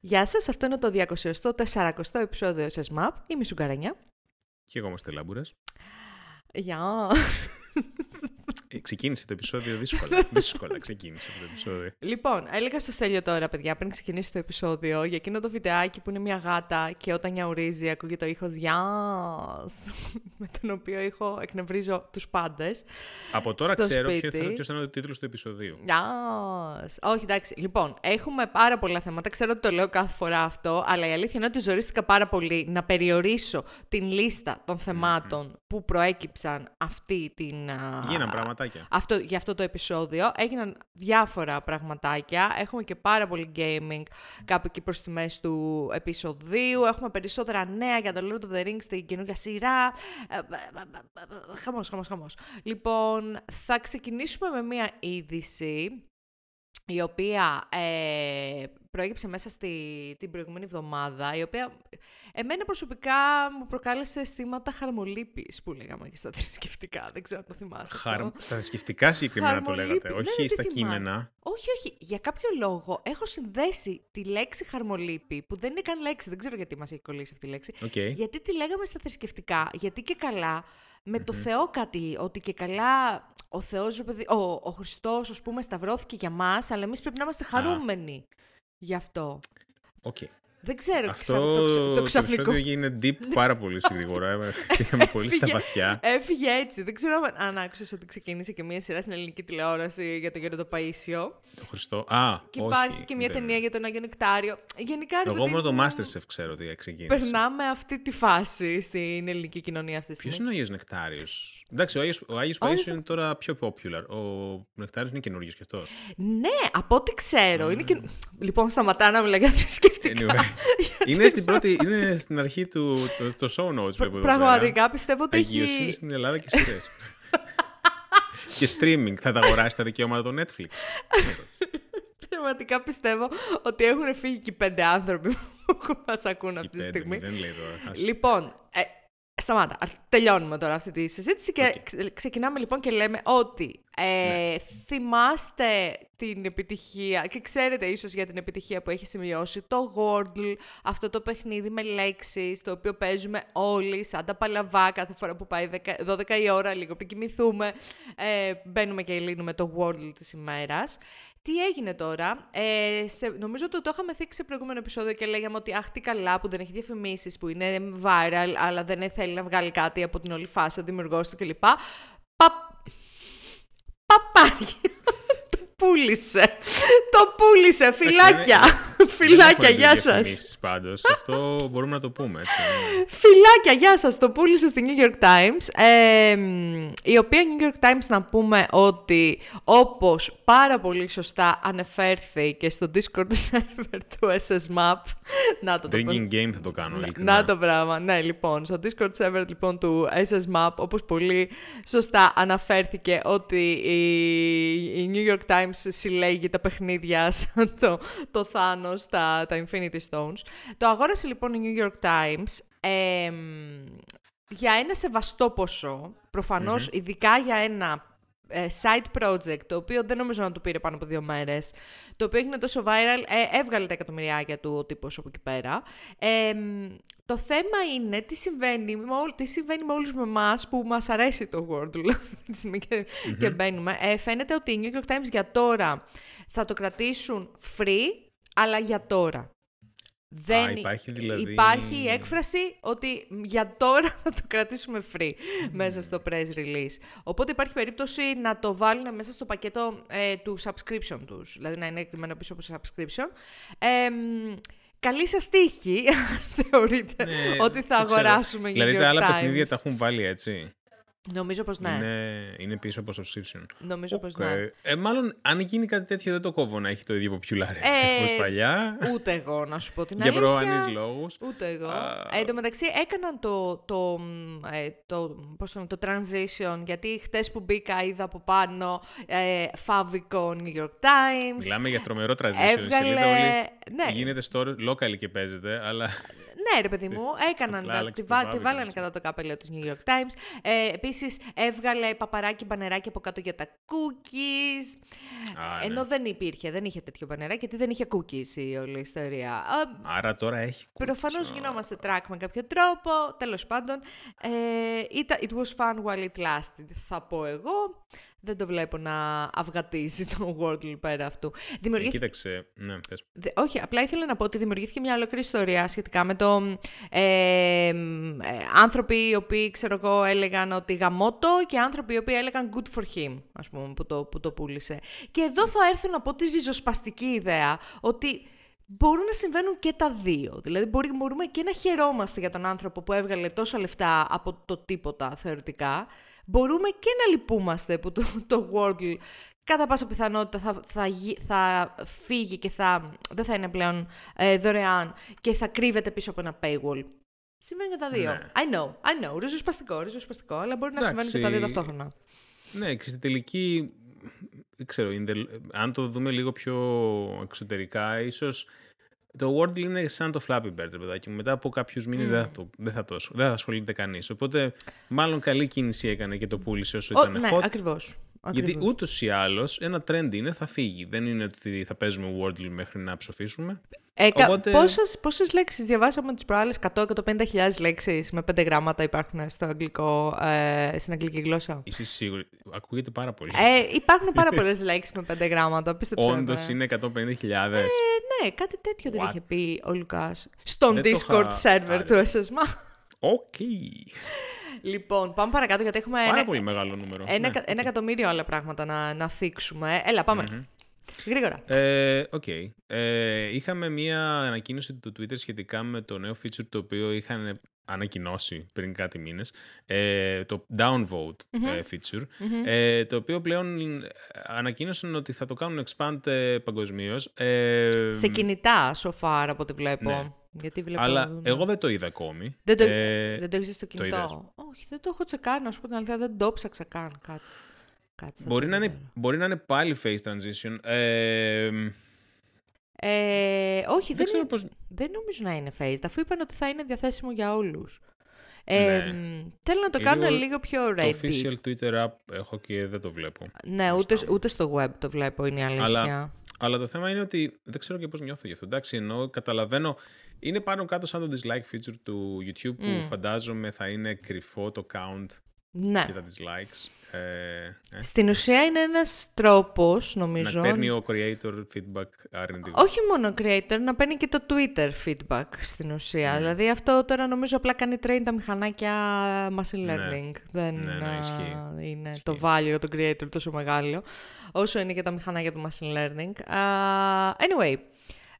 Γεια σας, αυτό είναι το 240ο επεισόδιο SSMAP. Είμαι η Σουγκαρανιά. Και εγώ είμαι Στελάμπουρας. Γεια. Ε, ξεκίνησε το επεισόδιο δύσκολα. δύσκολα ξεκίνησε το επεισόδιο. Λοιπόν, έλεγα στο Στέλιο τώρα, παιδιά, πριν ξεκινήσει το επεισόδιο, για εκείνο το βιντεάκι που είναι μια γάτα και όταν νιαουρίζει ακούγεται ο ήχος Γιάς, με τον οποίο ήχο εκνευρίζω τους πάντες. Από τώρα στο ξέρω ποιο σπίτι. θα, ποιος θα είναι ο τίτλος του επεισοδίου. Γιάς. Όχι, εντάξει. Λοιπόν, έχουμε πάρα πολλά θέματα. Ξέρω ότι το λέω κάθε φορά αυτό, αλλά η αλήθεια είναι ότι ζορίστηκα πάρα πολύ να περιορίσω την λίστα των θεμάτων που προέκυψαν αυτή την. α, Γίναν πραγματάκια. αυτό, για αυτό το επεισόδιο. Έγιναν διάφορα πραγματάκια. Έχουμε και πάρα πολύ gaming κάπου εκεί προς τη μέση του επεισοδίου. Έχουμε περισσότερα νέα για το Lord of the Rings, την καινούργια σειρά. Ε, Χαμός, χαμός, χαμός. Λοιπόν, θα ξεκινήσουμε με μία είδηση η οποία ε, προέκυψε μέσα στη, την προηγούμενη εβδομάδα, η οποία εμένα προσωπικά μου προκάλεσε αισθήματα χαρμολύπης που λέγαμε και στα θρησκευτικά. Δεν ξέρω αν το θυμάσαι. Χαρ... αυτό. Στα θρησκευτικά συγκεκριμένα το Χαρμολύπη. λέγατε, Ναι, ναι, όχι τι στα θυμάσαι. κείμενα. Όχι, όχι. Για κάποιο λόγο έχω συνδέσει τη λέξη χαρμολύπη, που δεν είναι καν λέξη, δεν ξέρω γιατί μας έχει κολλήσει αυτή η λέξη, Οκ. γιατί τη λέγαμε στα θρησκευτικά, γιατί και καλά με το Θεό κάτι, ότι και καλά ο Θεός, ρε παιδί, ο, ο Χριστός, ας πούμε, σταυρώθηκε για μας, αλλά εμείς πρέπει να είμαστε χαρούμενοι γι' αυτό. Οκ. Δεν ξέρω, Αυτό ξα- το, ξα- το ξαφνικό... επεισόδιο γίνεται deep πάρα πολύ γρήγορα. Πήγαμε πολύ στα Έφυγε. βαθιά. Έφυγε έτσι. Δεν ξέρω αν- αν άκουσες ότι ξεκίνησε και μία σειρά στην ελληνική τηλεόραση για τον Γέροντα Παΐσιο. Το Χριστό. Α, Και όχι, υπάρχει και μια δεν- ταινία για τον Άγιο Νεκτάριο. Γενικά, ρε Εγώ παιδί μόνο το μου, Masterchef ξέρω ότι ξεκίνησε. Περνάμε αυτή τη φάση στην ελληνική κοινωνία αυτή τη Ποιος στιγμή. είναι ο Άγιος Νεκτάριος; Εντάξει, ο Άγιος, ο Άγιος Άγιος- Παΐσιος είναι τώρα πιο popular. Ο Νεκτάριος είναι καινούργιος κι αυτός. Ναι, από ό,τι ξέρω. Είναι και... Λοιπόν, σταματά να μιλάω για θρησκευτικά. Anyway, είναι, στην πρώτη, είναι στην αρχή του το, το show notes. βλέπω εδώ Πραγματικά πιστεύω ότι πέρα. Αγιοσύνη έχει. στην Ελλάδα και σειρές. και streaming. Θα τα αγοράσεις τα δικαιώματα του Netflix. Πραγματικά πιστεύω ότι έχουν φύγει και οι πέντε άνθρωποι που μας ακούν αυτή τη Πέντε, στιγμή. Δεν λέει τώρα. Άσε. Λοιπόν, ε, σταμάτα. Α, Τελειώνουμε τώρα αυτή τη συζήτηση και Οκ. ξε- ξεκινάμε λοιπόν και λέμε ότι ε, Ναι. θυμάστε την επιτυχία και ξέρετε ίσως για την επιτυχία που έχει σημειώσει το Wordle, αυτό το παιχνίδι με λέξεις, το οποίο παίζουμε όλοι σαν τα παλαβά κάθε φορά που πάει 10 12 η ώρα, λίγο πριν κοιμηθούμε, ε, μπαίνουμε και λύνουμε το Wordle της ημέρας. Τι έγινε τώρα, ε, σε, νομίζω ότι το είχαμε θίξει σε προηγούμενο επεισόδιο και λέγαμε ότι αχ τι καλά που δεν έχει διαφημίσεις, που είναι viral, αλλά δεν θέλει να βγάλει κάτι από την όλη φάση, ο δημιουργός του κλπ. Πα... Παπάρι. το πούλησε. Το πούλησε. Φιλάκια. Φιλάκια, γεια σας. Πάντως, αυτό μπορούμε να το πούμε έτσι. ναι. Φιλάκια, γεια σας. Το πούλησε στη New York Times. Ε, μ, η οποία New York Times να πούμε ότι όπως πάρα πολύ σωστά ανεφέρθηκε στο Discord server του SSMAP. Να το το Drinking game θα το κάνω. Να, ειλικρινά. να το πράγμα. Ναι, λοιπόν, στο Discord server λοιπόν, του SSMAP, όπως πολύ σωστά αναφέρθηκε ότι η, η New York Times συλλέγει τα παιχνίδια σαν το, το Thanos, τα, τα Infinity Stones. Το αγόρασε λοιπόν η New York Times εμ, για ένα σεβαστό ποσό, προφανώς, ειδικά για ένα ε, side project, το οποίο δεν νομίζω να του πήρε πάνω από δύο μέρες, το οποίο έγινε τόσο viral, ε, έβγαλε τα εκατομμυριάκια του ο τύπος από εκεί πέρα. Ε, μ, το θέμα είναι τι συμβαίνει, με, ό- τι συμβαίνει με όλους με εμάς που μας αρέσει το Wordle αυτή τη στιγμή και, και μπαίνουμε. Ε, φαίνεται ότι η New York Times για τώρα θα το κρατήσουν free, αλλά για τώρα. Δεν υπάρχει δηλαδή- υπάρχει η έκφραση ότι για τώρα θα το κρατήσουμε free μέσα στο press release. Οπότε υπάρχει περίπτωση να το βάλουν μέσα στο πακέτο ε, του subscription τους. Δηλαδή να είναι εκτιμένο πίσω από subscription. Ε, μ, καλή σας τύχη, αν θεωρείτε Ναι, ότι θα δεν ξέρω. αγοράσουμε New Δηλαδή York τα άλλα Times. παιχνίδια τα έχουν βάλει έτσι. Νομίζω πως ναι. Είναι, είναι πίσω από subscription. Νομίζω πως Οκ. ναι. Ε, μάλλον αν γίνει κάτι τέτοιο δεν το κόβω να έχει το ίδιο popularity Ε, όπως παλιά. Ούτε εγώ, να σου πω την για αλήθεια. προφανείς λόγους. Ούτε εγώ. Α. Ε, εν τω μεταξύ έκαναν το, το, μ, ε, το, πώς το, λένε, το transition, γιατί χτες που μπήκα είδα από πάνω ε, Favicon New York Times. Μιλάμε για τρομερό transition. Η Έβγαλε... σελίδα όλη Ναι, γίνεται story local και παίζεται, αλλά ναι, ρε παιδί μου, έκαναν, Απλά τα, άλλαξε τη, το βά- τη Favicon, βάλανε έτσι. κατά το καπέλο της New York Times. Ε, επίσης Επίσης έβγαλε παπαράκι μπανεράκι από κάτω για τα cookies. Α, Ενώ ναι. δεν υπήρχε, δεν είχε τέτοιο μπανεράκι, γιατί δεν είχε cookies η όλη ιστορία. Α, Άρα τώρα έχει Προφανώς cookies. γινόμαστε track με κάποιο τρόπο. Τέλος πάντων, ε, ήταν- it was fun while it lasted, θα πω εγώ. Δεν το βλέπω να αυγατίζει το Wordle πέρα αυτού. Ε, Δημιουργήθηκε κοίταξε, ναι, θες. Δε- όχι, απλά ήθελα να πω ότι δημιουργήθηκε μια ολόκληρη ιστορία σχετικά με το ε, μ, ε, άνθρωποι οι οποίοι, ξέρω εγώ, έλεγαν ότι γαμώτο και άνθρωποι οι οποίοι έλεγαν good for him, ας πούμε, που το, που το πούλησε. Και εδώ θα έρθω να πω τη ριζοσπαστική ιδέα ότι μπορούν να συμβαίνουν και τα δύο. Δηλαδή μπορεί, μπορούμε και να χαιρόμαστε για τον άνθρωπο που έβγαλε τόσα λεφτά από το τίποτα θεωρητικά. Μπορούμε και να λυπούμαστε που το, το Wordle κατά πάσα πιθανότητα θα, θα, γι- θα φύγει και θα, δεν θα είναι πλέον ε, δωρεάν και θα κρύβεται πίσω από ένα paywall. Συμβαίνουν και τα δύο. Ναι. I know, I know. Ριζοσπαστικό, ριζοσπαστικό, αλλά μπορεί να Εντάξει. συμβαίνουν και τα δύο ταυτόχρονα. Ναι, και στην τελική, δεν ξέρω, in the- αν το δούμε λίγο πιο εξωτερικά, ίσως το Wordle είναι σαν το Flappy Bird, ρε παιδάκι μου. Μετά από κάποιους μήνες δεν, θα το, δεν, θα το, δεν θα ασχολείται κανείς. Οπότε, μάλλον καλή κίνηση έκανε και το πούλησε όσο Ο, ήταν ναι, hot. Ακριβώς. Γιατί ακριβώς. ούτως ή άλλως ένα trend είναι, θα φύγει. Δεν είναι ότι θα παίζουμε Wordle μέχρι να ψοφήσουμε. Ε, κα- Οπότε- πόσες, πόσες λέξεις διαβάσαμε τις προάλλες; 100-150 λέξεις με πέντε γράμματα υπάρχουν στο αγγλικό, ε, στην αγγλική γλώσσα; Είσαι σίγουρη. Ακούγεται πάρα πολύ. Ε, υπάρχουν πάρα πολλές λέξεις με πέντε γράμματα, πίστεψέ με. Όντως είναι 150.000. Ε, ναι, κάτι τέτοιο δεν What? είχε πει ο Λουκάς. Στον Δεν το Discord είχα- server Άρε. του SSMA. Οκ. Λοιπόν, πάμε παρακάτω γιατί έχουμε Πάρα ένα, πολύ μεγάλο νούμερο. ένα, Ναι. ένα εκατομμύριο άλλα πράγματα να, να θίξουμε. Έλα, πάμε. Γρήγορα. Ε, Οκ. Ε, είχαμε μία ανακοίνωση του Twitter σχετικά με το νέο feature το οποίο είχαν ανακοινώσει πριν κάτι μήνες, ε, το downvote ε, feature, ε, το οποίο πλέον ε, ανακοίνωσαν ότι θα το κάνουν expand ε, παγκοσμίως. Ε, Σε κινητά, so far, από ό,τι βλέπω. ναι. Γιατί βλέπω... αλλά εγώ δεν το είδα ακόμη. Δεν το, Ε, δεν το έχεις στο είδες; κινητό. Όχι, δεν το έχω τσεκάρει, να σου πω την αλήθεια. Δεν το ψάξα καν. Κάτσε. Κάτσε θα μπορεί, το να είναι, δω. μπορεί να είναι πάλι face transition. Ε, Ε, όχι, δεν δεν, ξέρω είναι- πώς... δεν νομίζω να είναι phased, αφού είπαν ότι θα είναι διαθέσιμο για όλους. Ε, Ναι. μ, θέλω να το Ε, κάνουν λίγο λίγο πιο Το ready. official Twitter app έχω και δεν το βλέπω. Ναι, ούτε, ούτε στο web το βλέπω, είναι η αλήθεια. Αλλά- Αλλά το θέμα είναι ότι δεν ξέρω και πώς νιώθω γι' αυτό. Εντάξει, ενώ καταλαβαίνω. Είναι πάνω κάτω σαν το dislike feature του YouTube που φαντάζομαι θα είναι κρυφό το count Ναι. και τα dislikes. Ε, ε, Στην ουσία είναι ένας τρόπος, νομίζω, να παίρνει ο creator feedback αρνητικό. όχι μόνο creator, να παίρνει και το Twitter feedback στην ουσία. Ναι. Δηλαδή αυτό τώρα νομίζω απλά κάνει train τα μηχανάκια machine Ναι. learning. Δεν Ναι, ναι, α, ισχύει. είναι Ισχύει. το value για τον creator τόσο μεγάλο, όσο είναι και τα μηχανάκια του machine learning. Α, anyway,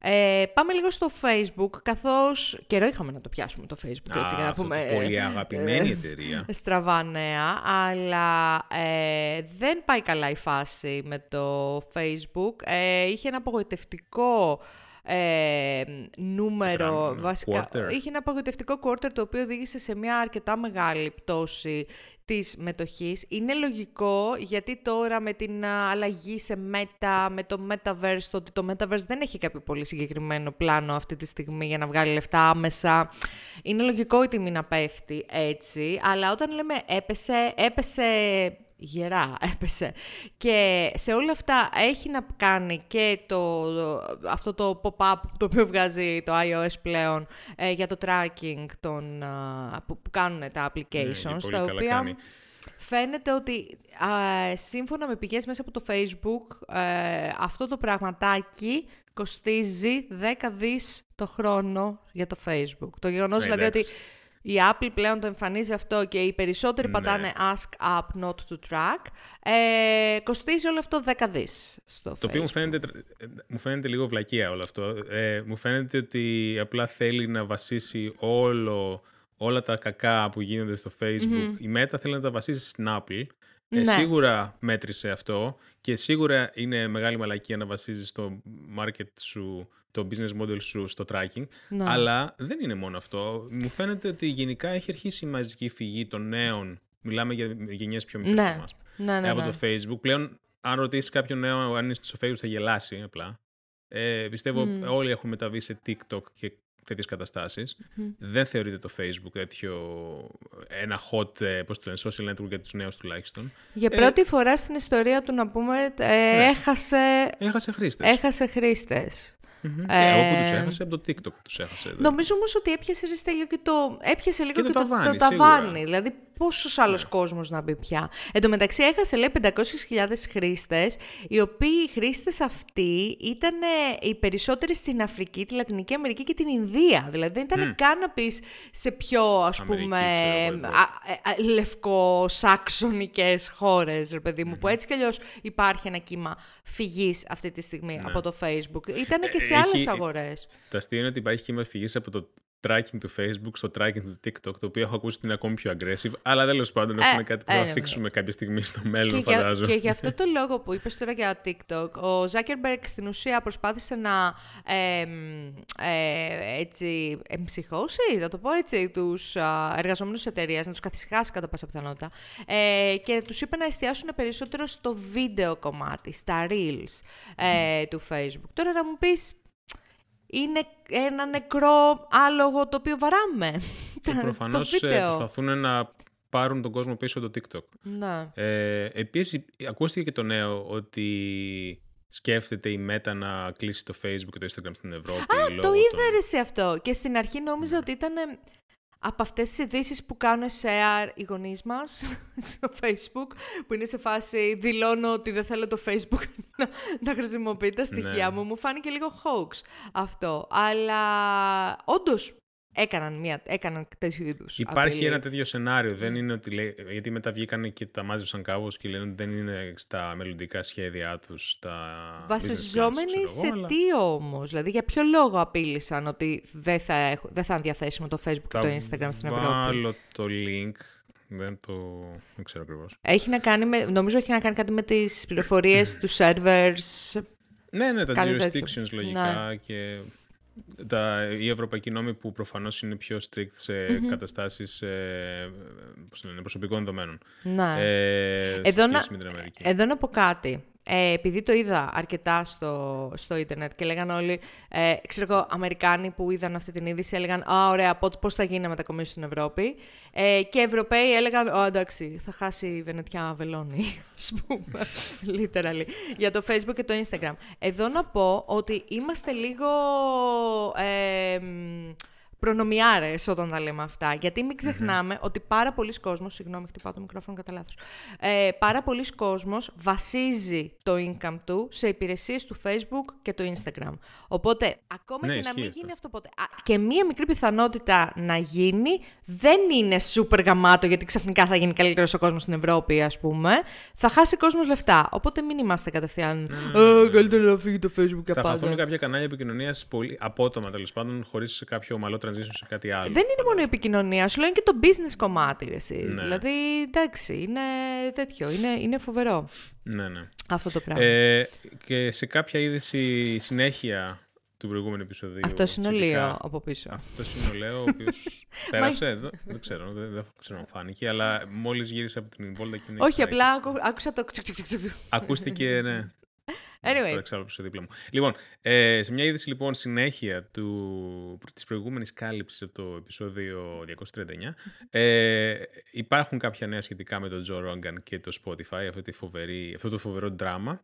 ε, πάμε λίγο στο Facebook, καθώς καιρό είχαμε να το πιάσουμε το Facebook, έτσι, Α, για να αυτό πούμε... το πολύ ε, αγαπημένη ε, εταιρεία. στραβά νέα, αλλά ε, δεν πάει καλά η φάση με το Facebook. Ε, είχε ένα απογοητευτικό ε, νούμερο, κάνουν, βασικά, quarter? είχε ένα απογοητευτικό quarter το οποίο οδήγησε σε μια αρκετά μεγάλη πτώση της μετοχής. Είναι λογικό γιατί τώρα με την α, αλλαγή σε Meta, με το Metaverse, το ότι το Metaverse δεν έχει κάποιο πολύ συγκεκριμένο πλάνο αυτή τη στιγμή για να βγάλει λεφτά άμεσα. Είναι λογικό η τιμή να πέφτει έτσι, αλλά όταν λέμε έπεσε, έπεσε γερά, έπεσε. Και σε όλα αυτά έχει να κάνει και το, αυτό το pop-up το οποίο βγάζει το iOS πλέον ε, για το tracking των, α, που, που κάνουν τα Ναι, και applications, πολύ τα καλά οποία κάνει. φαίνεται ότι α, σύμφωνα με πηγές μέσα από το Facebook, ε, αυτό το πραγματάκι κοστίζει 10 δις το χρόνο για το Facebook. Το γεγονός Ναι, δηλαδή ότι εντάξει. Η Apple πλέον το εμφανίζει αυτό και οι περισσότεροι Ναι. πατάνε Ask App Not to Track, ε, κοστίζει όλο αυτό 10 δις στο Το Facebook. οποίο μου φαίνεται, τρα- ε, μου φαίνεται λίγο βλακεία όλο αυτό. Ε, μου φαίνεται ότι απλά θέλει να βασίσει όλο, όλα τα κακά που γίνονται στο Facebook. Η Meta θέλει να τα βασίσει στην Apple. Ε, Ναι. Σίγουρα μέτρησε αυτό και σίγουρα είναι μεγάλη μαλακία να βασίζεις το market σου, το business model σου στο tracking. Ναι. Αλλά δεν είναι μόνο αυτό. Μου φαίνεται ότι γενικά έχει αρχίσει η μαζική φυγή των νέων. Μιλάμε για γενιές πιο μικρές Ναι. από εμάς ναι, ναι, από ναι. το Facebook. Πλέον, αν ρωτήσεις κάποιον νέο αν είναι στο Facebook, θα γελάσει απλά. Ε, πιστεύω όλοι έχουν μεταβεί σε TikTok και τέτοιες Δεν θεωρείται το Facebook τέτοιο ένα hot ε, πώς το λένε, social network για τους νέους τουλάχιστον. Για πρώτη φορά στην ιστορία του να πούμε ε, ναι. έχασε, έχασε χρήστες. Έχασε χρήστες. Mm-hmm. Ε, όπου τους έχασε, από το TikTok τους έχασε. Νομίζω όμως ότι έπιασε λίγο και το, έπιασε λίγο και, και το, το, ταβάνι. Δηλαδή πόσος άλλος ναι. κόσμος να μπει πια. Εν τω μεταξύ έχασε λέει 500.000 χρήστες, οι οποίοι οι χρήστες αυτοί ήταν οι περισσότεροι στην Αφρική, τη Λατινική Αμερική και την Ινδία. Δηλαδή δεν ήταν mm. καν να πεις σε πιο ας Αμερική, πούμε ε, λευκοσάξονικές χώρες, ρε παιδί μου, mm. που έτσι κι αλλιώς υπάρχει ένα κύμα φυγής αυτή τη στιγμή ναι. από το Facebook. Ήταν και σε άλλες αγορές. Το αστείο είναι ότι υπάρχει κύμα φυγής από το tracking του Facebook στο tracking του TikTok, το οποίο έχω ακούσει ότι είναι ακόμη πιο aggressive, αλλά τέλος πάντων ε, κάτι που θα αφήξουμε κάποια στιγμή στο μέλλον, και φαντάζομαι. Και γι' αυτό το λόγο που είπες τώρα για TikTok, ο Zuckerberg στην ουσία προσπάθησε να ε, ε, έτσι, εμψυχώσει, θα το πω έτσι, τους εργαζόμενους της εταιρείας, να τους καθισχάσει κατά πάσα πιθανότητα ε, και τους είπε να εστιάσουν περισσότερο στο βίντεο κομμάτι, στα reels ε, του Facebook. Τώρα να μου πεις, είναι ένα νεκρό άλογο το οποίο βαράμε. Και προφανώς ε, προσπαθούν να πάρουν τον κόσμο πίσω το TikTok. Ναι. Ε, επίσης, ακούστηκε και το νέο ότι σκέφτεται η Meta να κλείσει το Facebook και το Instagram στην Ευρώπη. Α, το είδα σε αυτό. Και στην αρχή νόμιζα ναι. ότι ήταν από αυτές τις ειδήσεις που κάνουν share οι γονείς μας στο Facebook, που είναι σε φάση δηλώνω ότι δεν θέλω το Facebook να, να χρησιμοποιεί τα στοιχεία ναι. μου, μου φάνηκε λίγο hoax αυτό. Αλλά όντως έκαναν, μια, έκαναν τέτοιου είδους. Υπάρχει ένα τέτοιο σενάριο. Δεν είναι ότι λέει, γιατί μετά βγήκαν και τα μάζεψαν κάπως και λένε ότι δεν είναι στα μελλοντικά σχέδια τους. Βασιζόμενοι σε αλλά... τι όμως, δηλαδή για ποιο λόγο απείλησαν ότι δεν θα, έχουν, δεν θα είναι διαθέσιμο το Facebook και το Instagram στην Ευρώπη; Θα βάλω το link. Δεν το δεν ξέρω ακριβώς. Έχει να κάνει με, νομίζω έχει να κάνει κάτι με τις πληροφορίες τους servers. Ναι, ναι, τα jurisdictions λογικά ναι. και τα, οι ευρωπαϊκοί νόμοι που προφανώς είναι πιο strict σε mm-hmm. καταστάσεις ε, λένε, προσωπικών δεδομένων. Ναι. Ε, εδώ, να, εδώ να πω κάτι. Ε, επειδή το είδα αρκετά στο, στο ίντερνετ και λέγανε όλοι, ε, ξέρω εγώ, Αμερικάνοι που είδαν αυτή την είδηση έλεγαν «Α, ωραία, πώς θα γίνει να μετακομίσει στην Ευρώπη». Ε, και Ευρωπαίοι έλεγαν «Α, εντάξει, θα χάσει η Βενετιά Βελόνη», ας πούμε, literally, για το Facebook και το Instagram. Εδώ να πω ότι είμαστε λίγο... Ε, προνομιάρε όταν τα λέμε αυτά. Γιατί μην ξεχνάμε ότι πάρα πολλοί κόσμος, συγγνώμη, χτυπάω το μικρόφωνο κατά λάθος. Ε, πάρα πολλοί κόσμος βασίζει το income του σε υπηρεσίες του Facebook και το Instagram. Οπότε, ακόμα ναι, και να μην γίνει αυτό ποτέ, και μία μικρή πιθανότητα να γίνει, δεν είναι super γαμάτο, γιατί ξαφνικά θα γίνει καλύτερος ο κόσμος στην Ευρώπη, ας πούμε. Θα χάσει κόσμος λεφτά. Οπότε μην είμαστε κατευθείαν. Ναι, ναι, ναι, καλύτερα να φύγει το Facebook και Θα χαθούν κάποια κανάλια επικοινωνίας απότομα τέλος πάντων, χωρίς κάποιο ομαλό transition σε κάτι άλλο. Δεν είναι μόνο η επικοινωνία, σου λέω και το business κομμάτι. Ρε, εσύ. Ναι. Δηλαδή, εντάξει, είναι τέτοιο. Είναι, είναι φοβερό. Ναι, ναι. Αυτό το πράγμα. Ε, και σε κάποια είδηση συνέχεια του προηγούμενου επεισοδίου. Αυτό είναι ο Λίο από πίσω. Αυτό είναι ο Λέο, ο οποίος πέρασε. δεν, δεν ξέρω, δεν, δεν ξέρω αν φάνηκε, αλλά μόλις γύρισε από την βόλτα και είναι. Όχι, απλά άκουσα το. Ακούστηκε, ναι. Anyway. Τώρα ξέρω στο δίπλα μου. Λοιπόν, ε, σε μια είδηση λοιπόν συνέχεια του, της προηγούμενης κάλυψης από το επεισόδιο 239 ε, υπάρχουν κάποια νέα σχετικά με τον Joe Rogan και το Spotify, αυτή τη φοβερή, αυτό το φοβερό δράμα.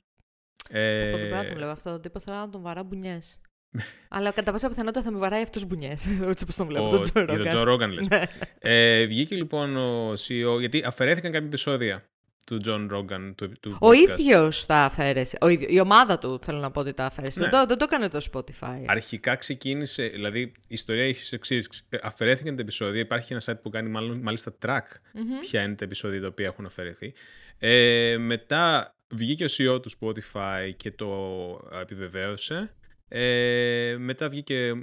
Ε, Από τον το βλέπω αυτό, τον τύπο θέλω να τον βαρά μπουνιές. Αλλά κατά πάσα πιθανότητα θα με βαράει αυτός μπουνιές. Έτσι όπω τον βλέπω. τον Τζο Για τον Τζο Ρόγκαν, λες. ε, βγήκε λοιπόν ο CEO, γιατί αφαιρέθηκαν κάποια επεισόδια του John Rogan. Του, του ο ίδιος τα αφαίρεσε. Ο ίδιο, η ομάδα του θέλω να πω ότι τα αφαίρεσε. Ναι. Δεν, το, δεν το έκανε το Spotify. Αρχικά ξεκίνησε, δηλαδή η ιστορία έχει εξής. Αφαιρέθηκαν τα επεισόδια. Υπάρχει ένα site που κάνει μάλλον, μάλιστα track mm-hmm. ποια είναι τα επεισόδια τα οποία έχουν αφαιρεθεί. Ε, μετά βγήκε ο CEO του Spotify και το επιβεβαίωσε. Ε, μετά βγήκε ε,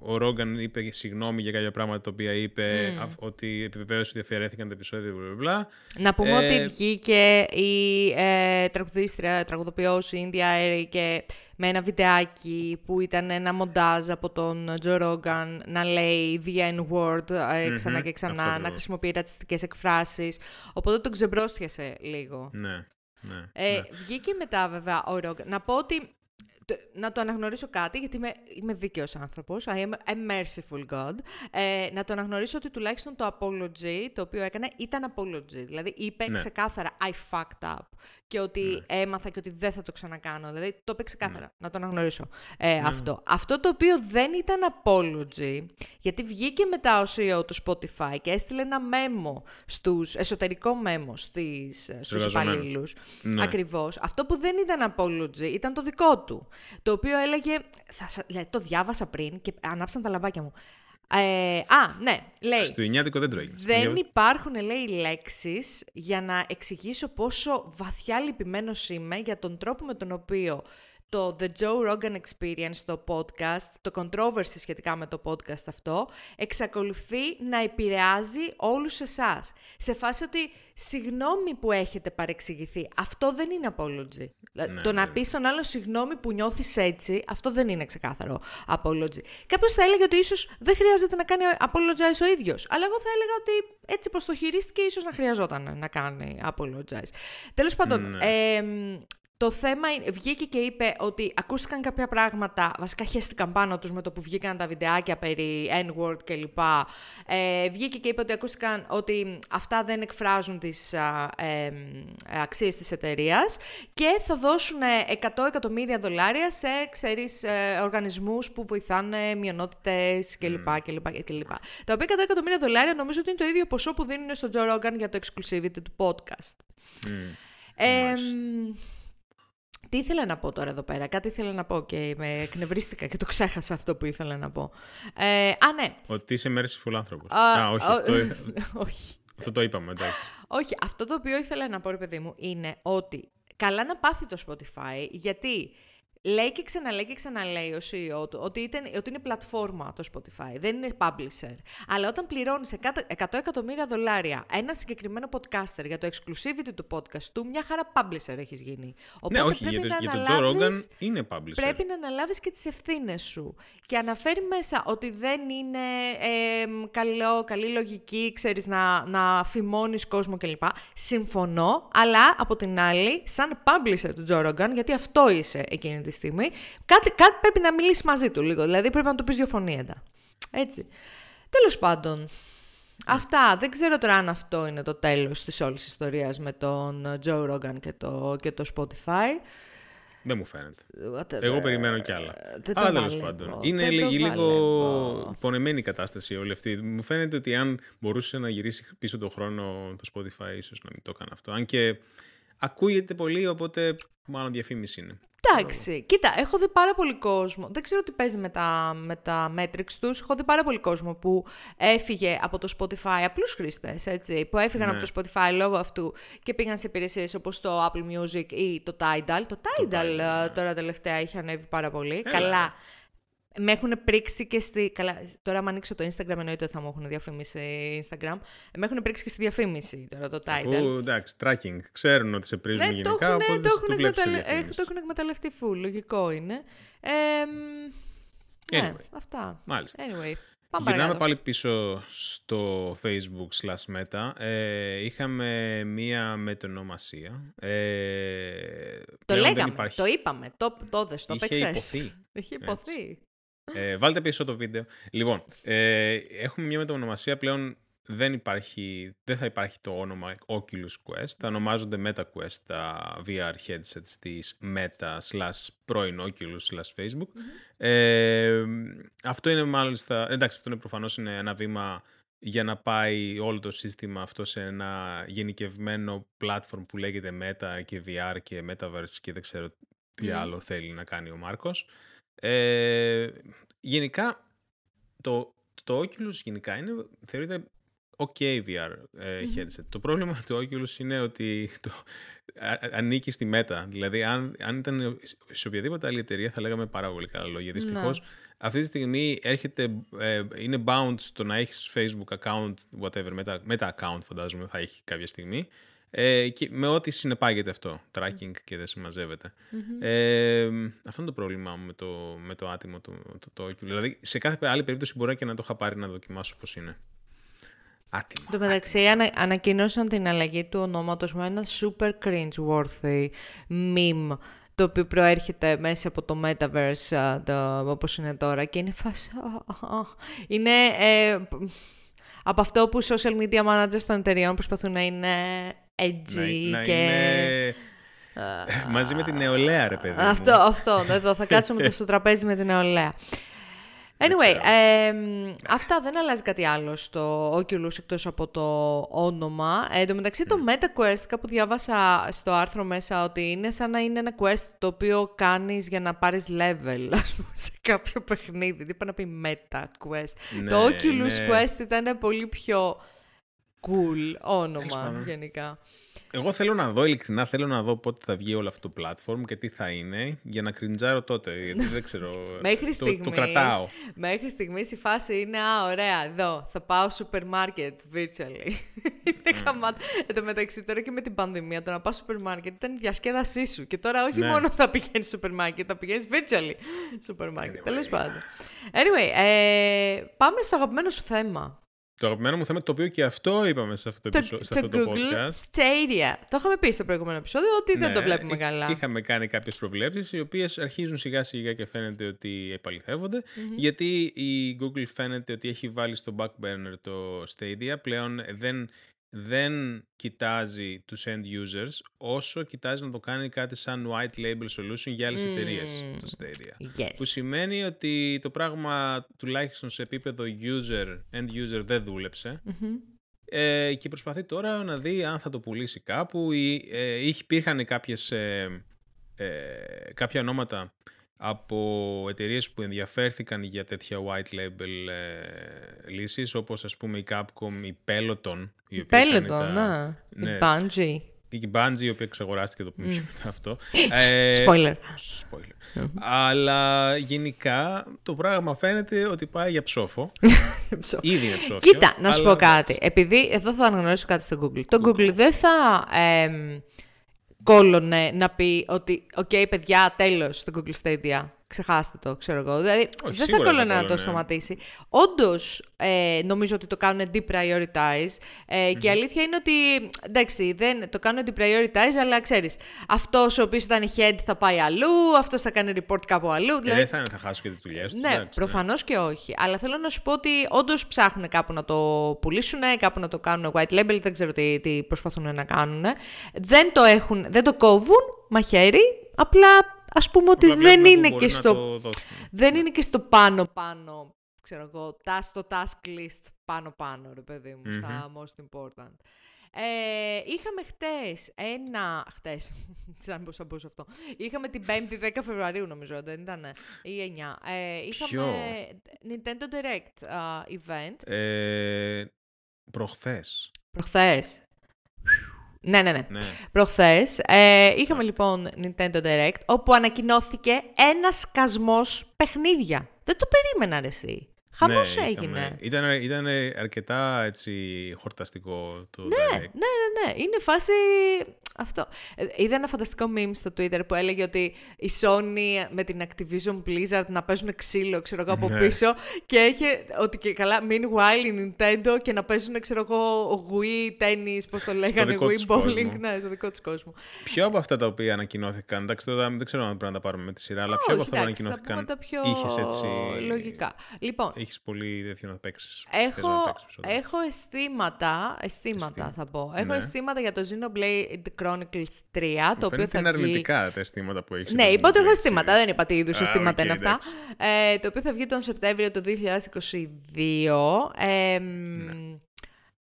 ο Ρόγκαν, είπε συγγνώμη για κάποια πράγματα τα οποία είπε, mm. ότι επιβεβαίωσε ότι αφιερέθηκαν τα επεισόδια. Μπλα, Να πούμε ε, ότι βγήκε η ε, τραγουδίστρια, τραγουδοποιός η Ινδια και με ένα βιντεάκι που ήταν ένα μοντάζ από τον Τζο Ρόγκαν να λέει the N-word ε, ξανά και ξανά, να χρησιμοποιεί ρατσιστικές εκφράσεις. Οπότε τον ξεμπρόστιασε λίγο. Ναι. Ναι, ε, ναι. Βγήκε μετά βέβαια ο Ρόγκαν. Να πω ότι να το αναγνωρίσω κάτι, γιατί είμαι, είμαι δίκαιος άνθρωπος, I am a merciful God, ε, να το αναγνωρίσω ότι τουλάχιστον το apology το οποίο έκανε ήταν apology. Δηλαδή είπε ναι. ξεκάθαρα I fucked up και ότι ναι. έμαθα και ότι δεν θα το ξανακάνω. Δηλαδή το είπε ξεκάθαρα, ναι. να το αναγνωρίσω ε, ναι. αυτό. Αυτό το οποίο δεν ήταν apology, γιατί βγήκε μετά ο CEO του Spotify και έστειλε ένα memo στους, εσωτερικό memo στις, στους υπαλλήλους. Ναι. Ακριβώς. Αυτό που δεν ήταν apology ήταν το δικό του. Το οποίο έλεγε, θα, δηλαδή, το διάβασα πριν και ανάψαν τα λαμπάκια μου. Ε, α, ναι, λέει. Στο Ινιάτικο δεν τρώει. Δεν υπάρχουν, λέει, λέξεις για να εξηγήσω πόσο βαθιά λυπημένος είμαι για τον τρόπο με τον οποίο το The Joe Rogan Experience, το podcast, το controversy σχετικά με το podcast αυτό, εξακολουθεί να επηρεάζει όλους εσάς. Σε φάση ότι, συγγνώμη που έχετε παρεξηγηθεί, αυτό δεν είναι apology. Ναι, το να ναι. πεις στον άλλο συγγνώμη που νιώθεις έτσι, αυτό δεν είναι ξεκάθαρο apology. Κάποιος θα έλεγε ότι ίσως δεν χρειάζεται να κάνει apologize ο ίδιος, αλλά εγώ θα έλεγα ότι έτσι πως το χειρίστηκε ίσως να χρειαζόταν να κάνει apologize. Τέλος πάντων, ναι. ε, το θέμα είναι, βγήκε και είπε ότι ακούστηκαν κάποια πράγματα, βασικά χέστηκαν πάνω τους με το που βγήκαν τα βιντεάκια περί N-word κλπ. Ε, βγήκε και είπε ότι ακούστηκαν ότι αυτά δεν εκφράζουν τις α, ε, αξίες της εταιρείας και θα δώσουν 100 εκατομμύρια δολάρια σε, ξέρεις, ε, οργανισμούς που βοηθάνε μειονότητες κλπ. Mm. κλπ, κλπ. Τα οποία 100 εκατομμύρια δολάρια νομίζω ότι είναι το ίδιο ποσό που δίνουν στο Joe Rogan για το exclusivity του podcast. Mm. Ε, τι ήθελα να πω τώρα εδώ πέρα, κάτι ήθελα να πω και με εκνευρίστηκα και το ξέχασα αυτό που ήθελα να πω. Ε, α, ναι. Ότι είσαι merciful άνθρωπος. Α, όχι, αυτό, όχι. αυτό το είπαμε, εντάξει. Όχι, αυτό το οποίο ήθελα να πω, ρε παιδί μου, είναι ότι καλά να πάθει το Spotify, γιατί Λέει και ξαναλέει και ξαναλέει ο CEO του ότι, ήταν, ότι είναι πλατφόρμα το Spotify, δεν είναι publisher. Αλλά όταν πληρώνεις 100 εκατομμύρια δολάρια ένα συγκεκριμένο podcaster για το exclusivity του podcast του, μια χαρά publisher έχεις γίνει. Οπότε ναι, όχι, πρέπει για, να για τον Joe Rogan είναι publisher. Πρέπει να αναλάβεις και τις ευθύνες σου. Και αναφέρει μέσα ότι δεν είναι ε, καλό, καλή λογική, ξέρεις, να, να φημώνεις κόσμο κλπ. Συμφωνώ, αλλά από την άλλη, σαν publisher του Joe Rogan, γιατί αυτό είσαι εκείνη τη στιγμή, κάτι, κάτι πρέπει να μιλήσει μαζί του λίγο. Δηλαδή πρέπει να του πεις διαφωνίατα. Έτσι. Τέλος πάντων. Αυτά. Δεν ξέρω τώρα αν αυτό είναι το τέλος της όλης ιστορίας με τον Joe Rogan και το, και το Spotify. Δεν μου φαίνεται. Εγώ περιμένω κι άλλα. Αλλά τέλος πάντων. Είναι λίγο πονεμένη η κατάσταση όλη αυτή. Μου φαίνεται ότι αν μπορούσε να γυρίσει πίσω τον χρόνο το Spotify, ίσως να μην το έκανε αυτό. Αν και ακούγεται πολύ, οπότε μάλλον διαφήμιση είναι. Εντάξει, κοίτα, έχω δει πάρα πολύ κόσμο. Δεν ξέρω τι παίζει με τα, με τα metrics τους. Έχω δει πάρα πολύ κόσμο που έφυγε από το Spotify, απλούς χρήστες, έτσι, που έφυγαν από ναι. το Spotify λόγω αυτού και πήγαν σε υπηρεσίες όπως το Apple Music ή το Tidal. Το Tidal, το Tidal ε, ναι. τώρα τελευταία είχε ανέβει πάρα πολύ. Καλά. Με έχουν πρίξει και στη. Καλά, τώρα, αν ανοίξω το Instagram, εννοείται ότι θα μου έχουν διαφήμιση Instagram. Με έχουν πρίξει και στη διαφήμιση τώρα το title. Αφού εντάξει, tracking. Ξέρουν ότι σε πρίζουν ναι, γενικά. Το έχουν, το έχουν, εκμεταλλε... ε, το έχουν εκμεταλλευτεί full. Λογικό είναι. Ε, ναι, αυτά. Μάλιστα. Anyway. Πάμε Γυρνάμε πάλι πίσω στο Facebook slash Meta. Ε, είχαμε μία μετονομασία. Ε, το λέγαμε, το είπαμε, το, το δες, το Είχε υποθεί. Είχε υποθεί. Ε, βάλτε πίσω το βίντεο. Λοιπόν, ε, έχουμε μια μετονομασία πλέον δεν, υπάρχει, δεν θα υπάρχει το όνομα Oculus Quest. Θα ονομάζονται Meta Quest τα VR headsets της Meta slash πρώην Oculus slash Facebook. Ε, αυτό είναι μάλιστα, εντάξει αυτό είναι προφανώς είναι ένα βήμα για να πάει όλο το σύστημα αυτό σε ένα γενικευμένο platform που λέγεται Meta και VR και Metaverse και δεν ξέρω τι άλλο θέλει να κάνει ο Μάρκος. Ε, γενικά, το, το Oculus γενικά είναι, θεωρείται ok VR ε, headset. Το πρόβλημα του Oculus είναι ότι το, ανήκει στη Meta. Δηλαδή, αν, αν ήταν σε οποιαδήποτε άλλη εταιρεία θα λέγαμε πάρα πολύ καλά λόγια. Δυστυχώς, ναι. αυτή τη στιγμή έρχεται, ε, είναι bound στο να έχεις Facebook account, whatever, Meta, Meta account φαντάζομαι θα έχει κάποια στιγμή. Ε, και με ό,τι συνεπάγεται αυτό, tracking και δεν συμμαζεύεται. Ε, αυτό είναι το πρόβλημά μου με το, με το άτιμο το, το, το Oculus. Δηλαδή, σε κάθε άλλη περίπτωση μπορεί και να το είχα πάρει να δοκιμάσω πώς είναι. Άτιμο. Το μεταξύ ανα, ανακοινώσαν την αλλαγή του ονόματος με ένα super cringe-worthy meme το οποίο προέρχεται μέσα από το Metaverse το, όπως είναι τώρα και είναι φάση... Είναι ε, από αυτό που social media managers των εταιριών προσπαθούν να είναι edgy να, και... είναι... Μαζί με την νεολαία, ρε παιδί. Αυτό, αυτό. Εδώ θα κάτσουμε στο τραπέζι με την νεολαία. Anyway, ε, αυτά δεν αλλάζει κάτι άλλο στο Oculus εκτός από το όνομα. Ε, εν τω μεταξύ το MetaQuest, κάπου διάβασα στο άρθρο μέσα ότι είναι σαν να είναι ένα quest το οποίο κάνεις για να πάρεις level ας πούμε, σε κάποιο παιχνίδι. Τι είπα να πει MetaQuest. Ναι, το Oculus είναι- Quest ήταν πολύ πιο cool όνομα γενικά. Εγώ θέλω να δω, ειλικρινά θέλω να δω πότε θα βγει όλο αυτό το platform και τι θα είναι για να κριντζάρω τότε. Γιατί δεν ξέρω. Μέχρι το, στιγμής, το κρατάω. Μέχρι στιγμής η φάση είναι, α, ωραία, εδώ, θα πάω σούπερ μάρκετ virtually. είναι γαμάτο. Εν τω μεταξύ, τώρα και με την πανδημία, το να πάω σούπερ μάρκετ ήταν η διασκέδασή σου. Και τώρα όχι Ναι. μόνο θα πηγαίνεις σούπερ μάρκετ, θα πηγαίνεις virtually σούπερ μάρκετ. Anyway. Τέλος πάντων. Anyway, ε, πάμε στο αγαπημένο σου θέμα. Το αγαπημένο μου θέμα, το οποίο και αυτό είπαμε σε αυτό το, Το, επεισο- σε το αυτό το Google podcast. Stadia. Το είχαμε πει στο προηγούμενο επεισόδιο ότι δεν Ναι, το βλέπουμε είχ- καλά. Είχαμε κάνει κάποιες προβλέψεις, οι οποίες αρχίζουν σιγά σιγά και φαίνεται ότι επαληθεύονται, γιατί η Google φαίνεται ότι έχει βάλει στο back burner το Stadia, πλέον δεν, δεν κοιτάζει τους end users, όσο κοιτάζει να το κάνει κάτι σαν white label solution για άλλες εταιρείες, το Stadia. Yes. Που σημαίνει ότι το πράγμα τουλάχιστον σε επίπεδο user, end user δεν δουλεψε Ε, και προσπαθεί τώρα να δει αν θα το πουλήσει κάπου ή ε, είχε- υπήρχαν κάποιες, ε, ε, κάποια ονόματα από εταιρείες που ενδιαφέρθηκαν για τέτοια white label ε, λύσεις όπως ας πούμε η Capcom, η Peloton η οποία κάνει Peloton, τα- να. ναι. Η Bungie. η Bungie η οποία εξαγοράστηκε το πούμε πιο μετά αυτό Ε, Spoiler. Spoiler. Αλλά γενικά το πράγμα φαίνεται ότι πάει για ψόφο. Ήδη είναι ψόφιο. Κοίτα, να σου αλλά πω κάτι. Επειδή εδώ θα αναγνωρίσω κάτι στο Google. Το Google δεν θα εμ, κόλλωνε να πει ότι «ΟΚ, παιδιά, τέλος το Google Stadia». Ξεχάστε το, ξέρω εγώ. Δηλαδή, Όχι, δεν θα σίγουρα δεν κόλλωνε να το κόλλωνε. σταματήσει. Όντως, ε, νομίζω ότι το κάνουν deprioritize. Ε, Και η αλήθεια είναι ότι, εντάξει, δεν, το κάνουν deprioritize, αλλά ξέρεις, αυτός ο οποίος ήταν head θα πάει αλλού, αυτός θα κάνει report κάπου αλλού. Ε, Δηλαδή, δεν θα είναι, θα χάσω και τις δουλειές τους. ναι, προφανώς και όχι. Αλλά θέλω να σου πω ότι όντως ψάχνουν κάπου να το πουλήσουν, κάπου να το κάνουν white label, δεν ξέρω τι, τι προσπαθούν να κάνουν. Δεν το, έχουν, δεν το κόβουν μαχαίρι, απλά ας πούμε ότι δεν είναι, και στο, δεν είναι και στο πάνω-πάνω, ξέρω εγώ, τα- στο task list πάνω-πάνω, ρε παιδί μου, στα most important. Ε, είχαμε χτες ένα... Χτες, σαν πώς θα πω σε αυτό. Είχαμε την 5η 10 Φεβρουαρίου νομίζω, δεν ήταν, ή 9. Ε, είχαμε Nintendo Direct α, event, Ε, προχθές. προχθές. Ναι, ναι, ναι. Ναι. Προχθές ε, είχαμε λοιπόν Nintendo Direct, όπου ανακοινώθηκε ένας σκασμός παιχνίδια. Δεν το περίμενα ρε εσύ. Χαμός Ναι, έγινε. είχαμε- Ήταν, ήταν αρκετά έτσι χορταστικό το Ναι, Direct. ναι, ναι, ναι. Είναι φάση αυτό. Ε, είδα ένα φανταστικό meme στο Twitter που έλεγε ότι η Sony με την Activision Blizzard να παίζουν ξύλο, ξέρω εγώ, από Ναι. πίσω και έχει ότι και καλά, meanwhile η Nintendo και να παίζουν, ξέρω εγώ, Wii tennis, πώς το λέγανε, δικό Wii τους bowling, κόσμο. ναι, στο δικό της κόσμο. Ποιο από αυτά τα οποία ανακοινώθηκαν, εντάξει τώρα δεν ξέρω αν πρέπει να τα πάρουμε με τη σειρά, αλλά ποιο από Όχι, αυτά που εντάξει, θα ανακοινώθηκαν πούμε τα πιο είχες έτσι... λογικά. Λοιπόν, Έχεις πολύ τέτοιο να παίξεις. Έχω, να παίξεις περισσότερο. έχω αισθήματα, αισθήματα Αισθήματα. θα πω. Έχω Ναι. αισθήματα για το Xenoblade Chronicles 3, Μου το οποίο φαίνεται θα είναι βγει... αρνητικά τα αισθήματα που έχεις. Ναι, από είπα ότι το έχω έτσι. αισθήματα, δεν είπα τι είδους Α, αισθήματα οκ, είναι αυτά. εντάξει. Ε, το οποίο θα βγει τον Σεπτέμβριο του 2022. Ε, Ναι.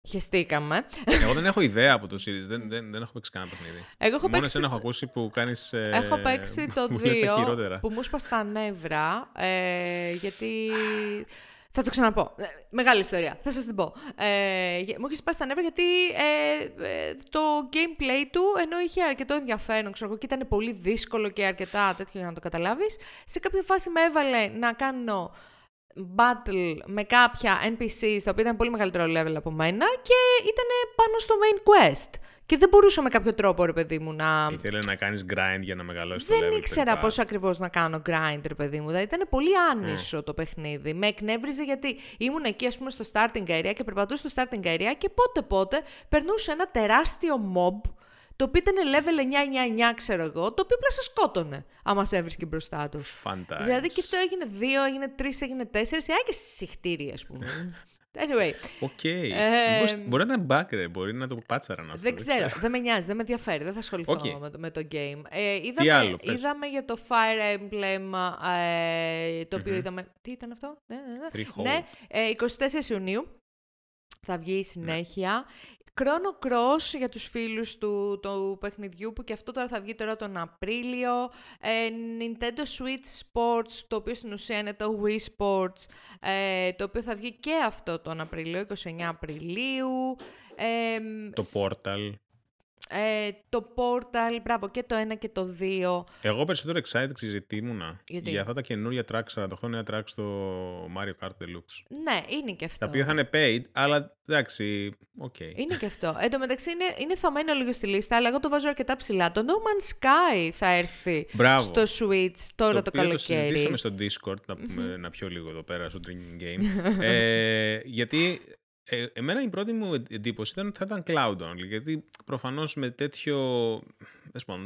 Χεστήκαμε. Εγώ δεν έχω ιδέα από το series, δεν, δεν, δεν έχω παίξει κανένα παιχνίδι. Εγώ έχω Μόνος παίξει, εσένα έχω ακούσει που κάνεις... ε, έχω παίξει το μου λες τα 2 χειρότερα. που μου σπα τα νεύρα. Ε, γιατί. Θα το ξαναπώ. Ε, μεγάλη ιστορία. Θα σας την πω. Ε, γε- μου έχεις σπάσει τα νεύρα γιατί ε, ε, το gameplay του, ενώ είχε αρκετό ενδιαφέρον, ξέρω εγώ, και ήταν πολύ δύσκολο και αρκετά τέτοιο για να το καταλάβεις, σε κάποια φάση με έβαλε να κάνω battle με κάποια NPCs τα οποία ήταν πολύ μεγαλύτερο level από μένα και ήταν πάνω στο main quest. Και δεν μπορούσα με κάποιο τρόπο, ρε παιδί μου, να... Ήθελε να κάνεις grind για να μεγαλώσεις το level. Δεν και ήξερα τα λοιπά. πώς ακριβώς να κάνω grind, ρε παιδί μου. Δηλαδή ήταν πολύ άνισο το παιχνίδι. Με εκνεύριζε γιατί ήμουν εκεί, ας πούμε, στο starting area και περπατούσα στο starting area και πότε πότε περνούσε ένα τεράστιο mob το οποίο ήταν level 999, ξέρω εγώ, το οποίο απλά σε σκότωνε, άμα σε έβρισκε μπροστά του. Φαντάζομαι. Δηλαδή και αυτό έγινε 2, έγινε 3, έγινε 4, ε, και σιχτίρια, ας πούμε. Anyway. OK. Okay. μπορεί να ήταν bug, μπορεί να το πάτσαραν αυτό. Δεν ξέρω, δεν με νοιάζει, δεν με ενδιαφέρει, δεν θα ασχοληθώ okay. με, το, με το game. Ε, είδαμε, τι άλλο, είδαμε για το Fire Emblem, ε, το οποίο mm-hmm. είδαμε... Τι ήταν αυτό; Ναι, ναι, ναι. ναι ε, 24 Ιουνίου θα βγει η συνέχεια. Chrono Cross για τους φίλους του, του παιχνιδιού που και αυτό τώρα θα βγει τώρα τον Απρίλιο. Ε, Nintendo Switch Sports, το οποίο στην ουσία είναι το Wii Sports, ε, το οποίο θα βγει και αυτό τον Απρίλιο, 29 Απριλίου. Ε, το Portal. Ε, το Portal, μπράβο, και το 1 και το 2. Εγώ περισσότερο excited ήμουνα για αυτά τα καινούργια tracks, 48 νέα tracks στο Mario Kart Deluxe. Ναι, είναι και αυτό. Τα οποία είναι paid, αλλά εντάξει, OK. Okay. Είναι και αυτό. Εν τω μεταξύ είναι, είναι θαμμένο λίγο στη λίστα, αλλά εγώ το βάζω αρκετά ψηλά. Το No Man's Sky θα έρθει Μπράβο. στο Switch τώρα το, το καλοκαίρι. Το συζητήσαμε στο Discord, να, πούμε, να πιω λίγο εδώ πέρα στο Drinking Game. ε, γιατί ε, εμένα η πρώτη μου εντύπωση ήταν ότι θα ήταν cloud only, γιατί προφανώς με τέτοιο,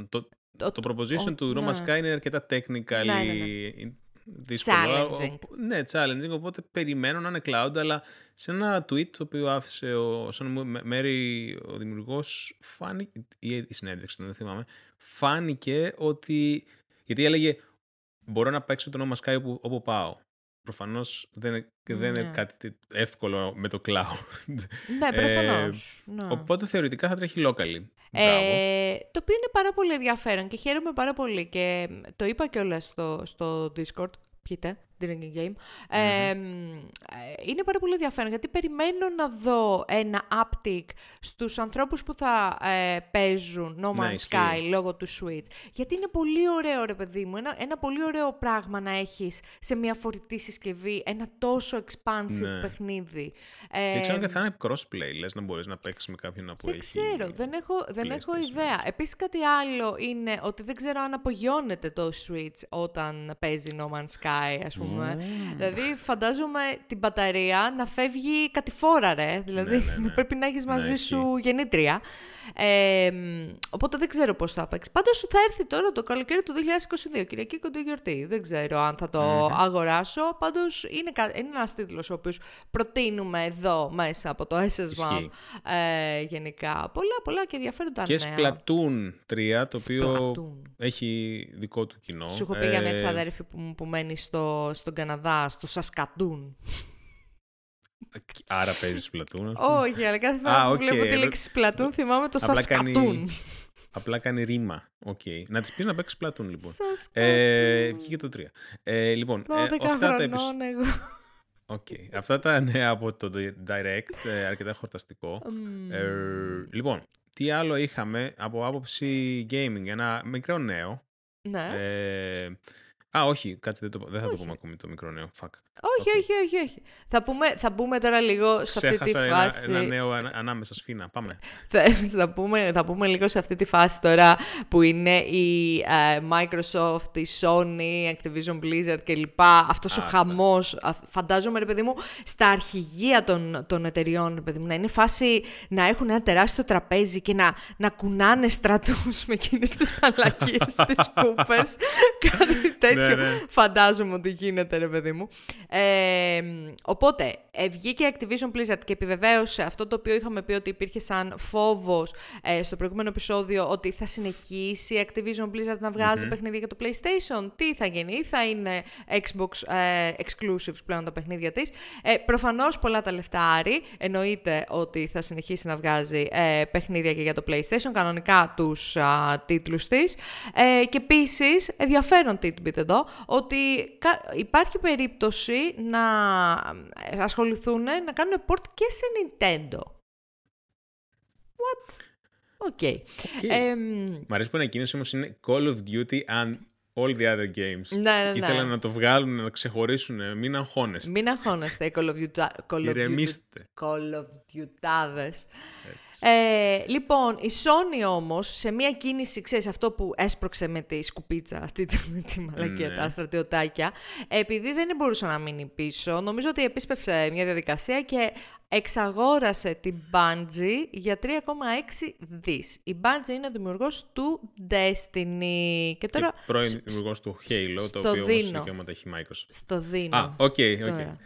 το, το, το proposition του No Man's ναι. Sky είναι αρκετά technical, ναι, ναι, ναι. δύσκολο. Challenging. ναι, challenging, οπότε περιμένω να είναι cloud, αλλά σε ένα tweet το οποίο άφησε ο Σαν Μέρι, ο δημιουργός, φάνηκε, ή η συνέντευξη, δεν θυμάμαι, φάνηκε ότι, γιατί έλεγε μπορώ να παίξω το No Man's Sky όπου, όπου πάω. Προφανώς δεν, δεν είναι ναι. κάτι εύκολο με το cloud. Ναι, προφανώς. ναι. Οπότε θεωρητικά θα τρέχει locally. Ε, το οποίο είναι πάρα πολύ ενδιαφέρον και χαίρομαι πάρα πολύ. Και το είπα κιόλας στο, στο Discord. Πιείτε, drinking game. Ε, είναι πάρα πολύ ενδιαφέρον γιατί περιμένω να δω ένα uptick στους ανθρώπους που θα ε, παίζουν No Man's Sky λόγω του Switch. Γιατί είναι πολύ ωραίο ρε παιδί μου, ένα, ένα πολύ ωραίο πράγμα να έχεις σε μια φορητή συσκευή ένα τόσο expansive ναι. παιχνίδι. Ε, δεν ξέρω αν θα είναι crossplay, λες να μπορείς να παίξεις με κάποιον που δεν έχει ξέρω, δεν έχω, δεν έχω ιδέα. Επίσης κάτι άλλο είναι ότι δεν ξέρω αν απογειώνεται το Switch όταν παίζει No Man's Sky, ας πούμε. Δηλαδή, φαντάζομαι την μπαταρία να φεύγει κατηφόρα, ρε. Δηλαδή, ναι, ναι, ναι. πρέπει να έχεις μαζί σου γεννήτρια. Ε, οπότε δεν ξέρω πώς θα παίξει. Πάντως θα έρθει τώρα το καλοκαίρι του 2022, Κυριακή κοντογιορτή. Δεν ξέρω αν θα το αγοράσω. Πάντως είναι, είναι ένας τίτλος ο οποίος προτείνουμε εδώ μέσα από το SSMAP ε, γενικά. Πολλά, πολλά και ενδιαφέροντα Και Splatoon 3, το οποίο έχει δικό του κοινό. Σου έχω πει για μια ε, ξαδέρφη που, που μένει στο, στον Καναδά, στο Σασκατούν. Άρα παίζεις Splatoon. Όχι, αλλά κάθε φορά που βλέπω τη λέξη Splatoon θυμάμαι το Σασκατούν. Απλά κάνει ρήμα. Okay. Να της πεις να παίξεις Splatoon, λοιπόν. Ε, και το 3. Ε, λοιπόν, ε, αυτά τα επεισόδια. εγώ. Okay. Αυτά τα νέα από το Direct, ε, αρκετά χορταστικό. Ε, λοιπόν, τι άλλο είχαμε από άποψη gaming, ένα μικρό νέο. Ναι. Ε, Α, όχι, κάτσε, δεν, το, δεν θα το πούμε ακόμη το μικρό νέο. Fuck. Όχι, okay. όχι, όχι, όχι. Θα, πούμε, θα μπούμε τώρα λίγο σε αυτή τη φάση. Ένα, ένα νέο ανάμεσα σφίνα. Πάμε. θα, θα, πούμε, θα πούμε λίγο σε αυτή τη φάση τώρα που είναι η uh, Microsoft, η Sony, Activision Blizzard κλπ. Αυτός ο χαμός. Φαντάζομαι, ρε παιδί μου, στα αρχηγεία των, των εταιριών, ρε παιδί μου, να είναι φάση να έχουν ένα τεράστιο τραπέζι και να, να κουνάνε στρατούς με εκείνες τις μαλακίες, τις κούπες. Κάτι τέτοιο. Ναι, ναι. Φαντάζομαι ότι γίνεται, ρε παιδί μου. Ε, οπότε, βγήκε Activision Blizzard και επιβεβαίωσε αυτό το οποίο είχαμε πει ότι υπήρχε σαν φόβος ε, στο προηγούμενο επεισόδιο ότι θα συνεχίσει η Activision Blizzard να βγαζει παιχνίδια για το PlayStation. Τι θα γίνει, ή θα είναι Xbox ε, exclusives πλέον τα παιχνίδια της. Ε, προφανώς πολλά τα λεφτά άρει. Εννοείται ότι θα συνεχίσει να βγάζει ε, παιχνίδια και για το PlayStation, κανονικά τους α, τίτλους της. Ε, και επίσης ενδιαφέρον tidbit εδώ, ότι υπάρχει περίπτωση να ασχοληθούν να κάνουν port και σε Nintendo. What? OK. Okay. okay. Μ' αρέσει που ανακοίνωση όμως είναι Call of Duty and all the other games. Ναι, ναι, ναι. Ήθελαν να το βγάλουν, να ξεχωρίσουν. Μην αγχώνεστε. Μην αγχώνεστε, Call of Duty. Call of Duty. Call of Duty. Ε, λοιπόν, η Sony όμως, σε μια κίνηση, ξέρεις, αυτό που έσπρωξε με τη σκουπίτσα, αυτή τη, τη μαλακία, ναι. τα στρατιωτάκια, επειδή δεν μπορούσε να μείνει πίσω, νομίζω ότι επίσπευσε μια διαδικασία και εξαγόρασε την Bungie για 3,6 δις. Η Bungie είναι ο δημιουργός του Destiny. Και τώρα... Και πρώην δημιουργός του Halo, το οποίο όμως δικαιώματα έχει Microsoft. Στο δίνω. Α, OK, OK.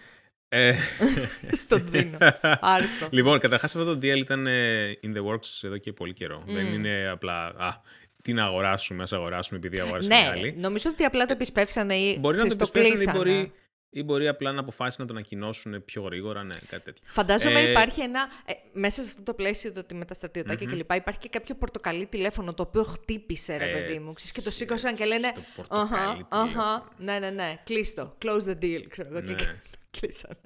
Ε, στο δίνω. Άρθρο. Λοιπόν, καταρχάς αυτό το deal ήταν ε, in the works εδώ και πολύ καιρό. Δεν είναι απλά... Α, τι να αγοράσουμε, ας αγοράσουμε επειδή αγοράσαμε ναι, άλλοι. νομίζω ότι απλά το επισπεύσανε ή Μπορεί να το επισπεύσανε ή μπορεί, ή μπορεί απλά να αποφάσισαν να το ανακοινώσουν πιο γρήγορα, ναι, κάτι τέτοιο. Φαντάζομαι ε... υπάρχει ένα. Ε, μέσα σε αυτό το πλαίσιο το ότι με τα στρατιωτάκια mm-hmm. κλπ. Υπάρχει και κάποιο πορτοκαλί τηλέφωνο το οποίο χτύπησε, ρε παιδί μου. Ξέρεις, και το σήκωσαν και λένε. Αχα, αχα. Ναι, ναι, ναι. Κλείστο. Close the deal, ξέρω εγώ. Ναι. Κλείσανε.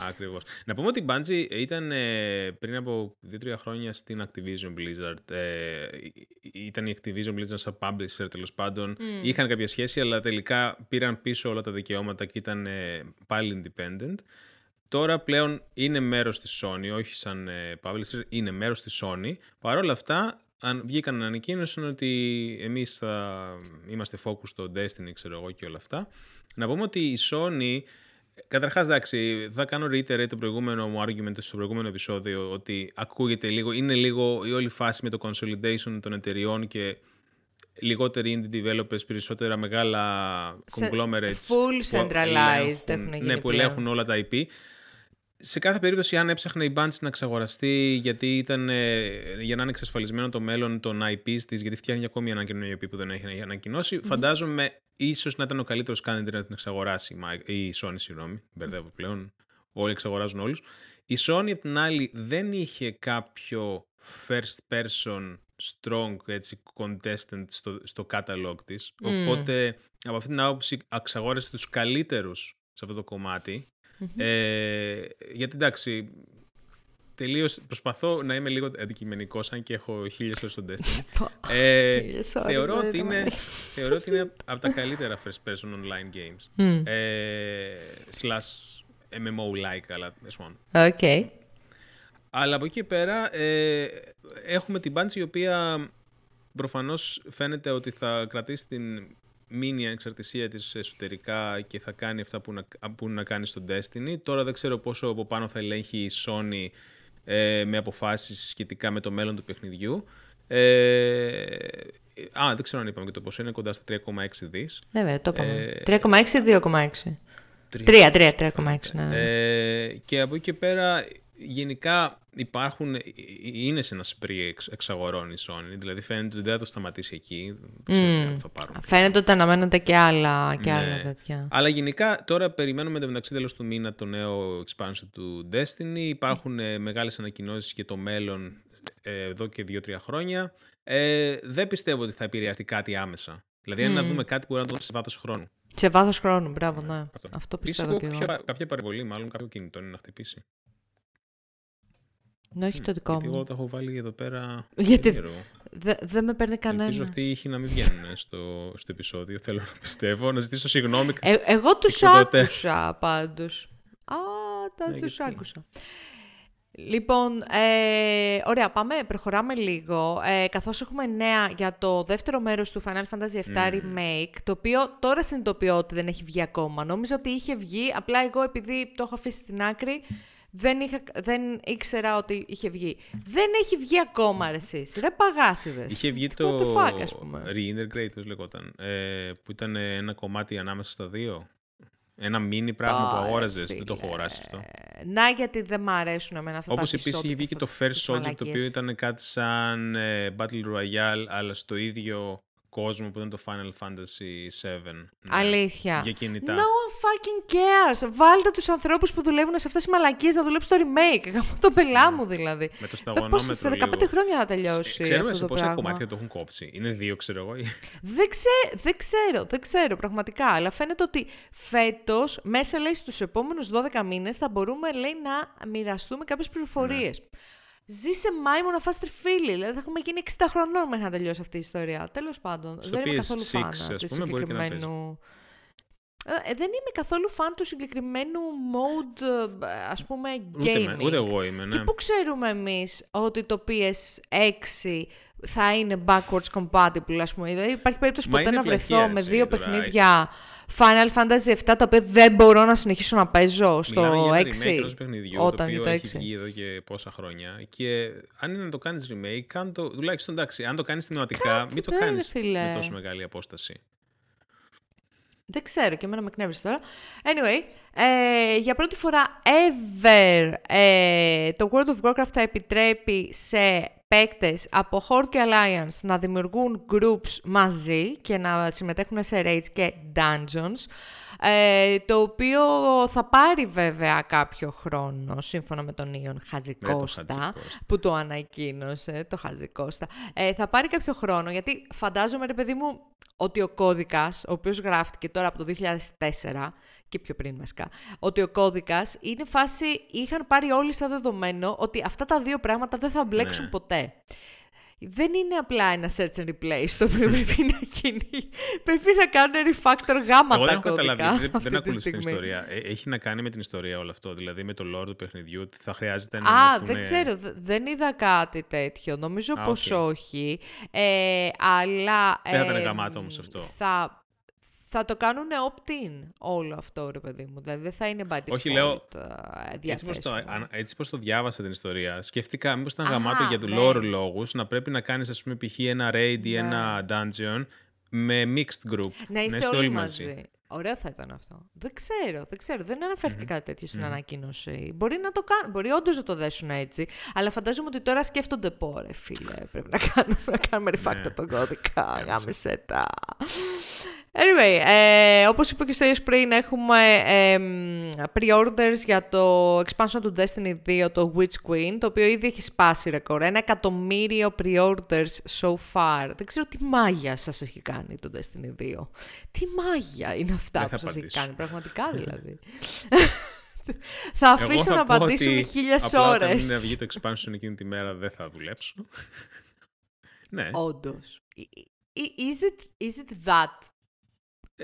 Ακριβώς. Να πούμε ότι η Bungie ήταν ε, πριν από 2-3 χρόνια στην Activision Blizzard. Ε, ήταν η Activision Blizzard σαν publisher τέλος πάντων. Είχαν κάποια σχέση, αλλά τελικά πήραν πίσω όλα τα δικαιώματα και ήταν ε, πάλι independent. Τώρα πλέον είναι μέρος της Sony, όχι σαν ε, publisher, είναι μέρος της Sony. Παρ' όλα αυτά, αν βγήκαν να ανακοίνωσαν ότι εμείς θα είμαστε focus στο Destiny, ξέρω εγώ και όλα αυτά. Να πούμε ότι η Sony Καταρχάς, εντάξει, θα κάνω reiterate το προηγούμενο μου argument στο προηγούμενο επεισόδιο ότι ακούγεται λίγο, είναι λίγο η όλη φάση με το consolidation των εταιριών και λιγότεροι indie developers, περισσότερα μεγάλα conglomerates. Full centralized έχουν, Ναι, που ελέγχουν όλα τα IP. Σε κάθε περίπτωση, αν έψαχνε η Bungie να εξαγοραστεί γιατί ήταν ε, για να είναι εξασφαλισμένο το μέλλον των IPs της, γιατί φτιάχνει ακόμη ένα καινούριο IP που δεν έχει ανακοινώσει, mm-hmm. φαντάζομαι ίσως να ήταν ο καλύτερος candidate να την εξαγοράσει η Sony, συγγνώμη, μπερδεύω πλέον. Όλοι εξαγοράζουν όλους. Η Sony, απ' την άλλη, δεν είχε κάποιο first person strong έτσι, contestant στο, στο catalog της. Οπότε, από αυτή την άποψη, εξαγόρασε τους καλύτερους σε αυτό το κομμάτι. Ε, γιατί εντάξει, τελείως προσπαθώ να είμαι λίγο αντικειμενικός, αν και έχω χίλιες ώρες στον Destiny. ε, θεωρώ, ότι είναι, θεωρώ ότι είναι από τα καλύτερα first person online games. Ε, slash MMO-like, αλλά Okay. Αλλά από εκεί πέρα ε, έχουμε την Bungie η οποία προφανώς φαίνεται ότι θα κρατήσει την μείνει ανεξαρτησία της εσωτερικά και θα κάνει αυτά που να, που να κάνει στο Destiny. Τώρα δεν ξέρω πόσο από πάνω θα ελέγχει η Sony ε, με αποφάσεις σχετικά με το μέλλον του παιχνιδιού. Ε, α, δεν ξέρω αν είπαμε και το ποσό είναι κοντά στα 3,6 δις. Ναι, βέβαια, το είπαμε. 3,6 ή 2,6. 3, 3, 3,6. Ναι, ναι. Ε, και από εκεί και πέρα γενικά υπάρχουν, ε, ε, είναι σε ένα σπρί εξ, εξαγορών η Sony, δηλαδή φαίνεται ότι δεν θα το σταματήσει εκεί, δεν mm. θα πάρουν. Φαίνεται ότι αναμένονται και άλλα, και ναι. άλλα τέτοια. Αλλά γενικά τώρα περιμένουμε το μεταξύ τέλος του μήνα το νέο expansion του Destiny, υπάρχουν mm. μεγάλες ανακοινώσεις για το μέλλον εδώ και 2-3 χρόνια. Ε, δεν πιστεύω ότι θα επηρεαστεί κάτι άμεσα. Δηλαδή, αν να δούμε κάτι που μπορεί να το δούμε σε βάθος χρόνου. Σε βάθος χρόνου, μπράβο, ναι. Αυτό, Αυτό πιστεύω και εγώ. Κάποια παρεμβολή, μάλλον κάποιο κινητό είναι να χτυπήσει. Ναι, όχι το δικό μου. Γιατί εγώ το έχω βάλει εδώ πέρα. Γιατί δεν με παίρνει κανένα. Ελπίζω αυτοί οι ήχοι να μην βγαίνουν στο, στο επεισόδιο. Θέλω να πιστεύω. Να ζητήσω συγγνώμη. Ε, εγώ τους άκουσα πάντως. Α, τα ναι, τους άκουσα. Λοιπόν, ε, ωραία, πάμε, προχωράμε λίγο, ε, καθώς έχουμε νέα για το δεύτερο μέρος του Final Fantasy VII mm. Remake, το οποίο τώρα συνειδητοποιώ ότι δεν έχει βγει ακόμα. Νόμιζα ότι είχε βγει, απλά εγώ επειδή το έχω αφήσει στην άκρη, δεν, είχα, δεν ήξερα ότι είχε βγει. Δεν έχει βγει ακόμα, ρε εσείς. Ρε παγάσιδες. Είχε βγει το fuck, Reintegrate, πώς λεγόταν, ε, που ήταν ένα κομμάτι ανάμεσα στα δύο. Ένα μίνι πράγμα που αγόραζες. Δεν το έχω αγοράσει αυτό. Να, γιατί δεν μ' αρέσουν εμένα αυτά Όπως τα Όπως επίσης είχε βγει και το First Soldier, το οποίο ήταν κάτι σαν ε, Battle Royale, αλλά στο ίδιο κόσμο που ήταν το Final Fantasy VII. Ναι, Αλήθεια. Για κινητά. No one fucking cares. Βάλτε τους ανθρώπους που δουλεύουν σε αυτές τις μαλακίες να δουλέψουν το remake. το πελά μου δηλαδή. Με το σταγονόμετρο Σε 15 χρόνια θα τελειώσει. Ξέρουμε σε πόσα κομμάτια το έχουν κόψει. Είναι δύο, ξέρω εγώ. δεν, ξέ, δεν ξέρω, δεν ξέρω πραγματικά. Αλλά φαίνεται ότι φέτος, μέσα λέει στους επόμενους 12 μήνες, θα μπορούμε λέει, να μοιραστούμε κάποιες πληροφορίες. Ναι. Ζήσε μάιμο να φας τριφύλι. Δηλαδή θα έχουμε γίνει 60 χρονών μέχρι να τελειώσει αυτή η ιστορία. Τέλος πάντων. Στο δεν είμαι καθόλου φάνα τη συγκεκριμένου. Ε, δεν είμαι καθόλου φαν του συγκεκριμένου mode, ε, ας πούμε, gaming. Ούτε, ούτε εγώ είμαι, ναι. Και πού ξέρουμε εμείς ότι το PS6 θα είναι backwards compatible, ας πούμε. Δηλαδή υπάρχει περίπτωση ποτέ να βρεθώ με δύο παιχνίδια Final Fantasy 7, τα οποία δεν μπορώ να συνεχίσω να παίζω στο Μιλάμε 6. Για ένα παιχνιδιού, όταν το οποίο το έχει 6. βγει εδώ και πόσα χρόνια. Και αν είναι να το κάνεις remake, κάν το, τουλάχιστον εντάξει, αν το κάνεις θυματικά, μην το βέβαια, κάνεις φίλε. με τόσο μεγάλη απόσταση. Δεν ξέρω και εμένα με εκνεύρισε τώρα. Anyway, ε, για πρώτη φορά ever ε, το World of Warcraft θα επιτρέπει σε παίκτες από Horde και Alliance να δημιουργούν groups μαζί και να συμμετέχουν σε raids και dungeons. Ε, το οποίο θα πάρει βέβαια κάποιο χρόνο σύμφωνα με τον Ιον Χατζικώστα Χατζικώστα. που το ανακοίνωσε, το Χατζικώστα. Ε, θα πάρει κάποιο χρόνο γιατί φαντάζομαι ρε παιδί μου ότι ο κώδικας, ο οποίος γράφτηκε τώρα από το 2004 και πιο πριν βασικά, ότι ο κώδικας είναι φάση, είχαν πάρει όλοι σαν δεδομένο ότι αυτά τα δύο πράγματα δεν θα μπλέξουν Ναι. ποτέ. Δεν είναι απλά ένα search and replace το οποίο πρέπει να γίνει. Πρέπει να κάνουν refactor γάμα τα Εγώ δεν έχω κώδικα καταλάβει, δεν, αυτή δεν τη ακολουθεί την στιγμή. ιστορία. Ε, έχει να κάνει με την ιστορία όλο αυτό, δηλαδή με το lore του παιχνιδιού, ότι θα χρειάζεται να Α, ενωθούνε- δεν ξέρω, δε- δεν είδα κάτι τέτοιο. Νομίζω Α, πως οκ. όχι. Ε, αλλά... Δεν θα ήταν εμ, γαμάτο όμως αυτό. Θα, θα το κάνουν opt-in όλο αυτό, ρε παιδί μου. Δηλαδή δεν θα είναι by default Όχι, λέω, ε, Έτσι πως, το, διαθέσιμο. αν- έτσι πως το διάβασα την ιστορία, σκέφτηκα μήπως ήταν Αχα, γαμάτο για του ναι. lore λόγους να πρέπει να κάνεις ας πούμε π.χ. ένα raid ή Ναι. ένα dungeon με mixed group. Να είστε όλοι μαζί. Ωραίο θα ήταν αυτό. Δεν ξέρω, δεν ξέρω. Δεν αναφερθηκε κάτι τέτοιο στην ανακοίνωση. Μπορεί να το κάνουν, μπορεί όντως να το δέσουν έτσι. Αλλά φαντάζομαι ότι τώρα σκέφτονται πόρε, φίλε. Πρέπει να κάνουμε, να κάνουμε refactor Ναι. τον κώδικα. Γάμισε τα. Anyway, ε, όπως είπα και στο ίδιο πριν, έχουμε ε, μ, pre-orders για το expansion του Destiny 2, το Witch Queen, το οποίο ήδη έχει σπάσει ρεκόρ. Ένα εκατομμύριο pre-orders so far. Δεν ξέρω τι μάγια σας έχει κάνει το Destiny 2. Τι μάγια είναι αυτά Δεν που θα σας έχει απαντήσω. κάνει, πραγματικά δηλαδή. θα αφήσω Εγώ να θα πω απαντήσουμε ότι χίλιες απλά ώρες. Όταν είναι να βγει το expansion εκείνη τη μέρα δεν θα δουλέψω. ναι. Όντως. Is it, is it that Ε,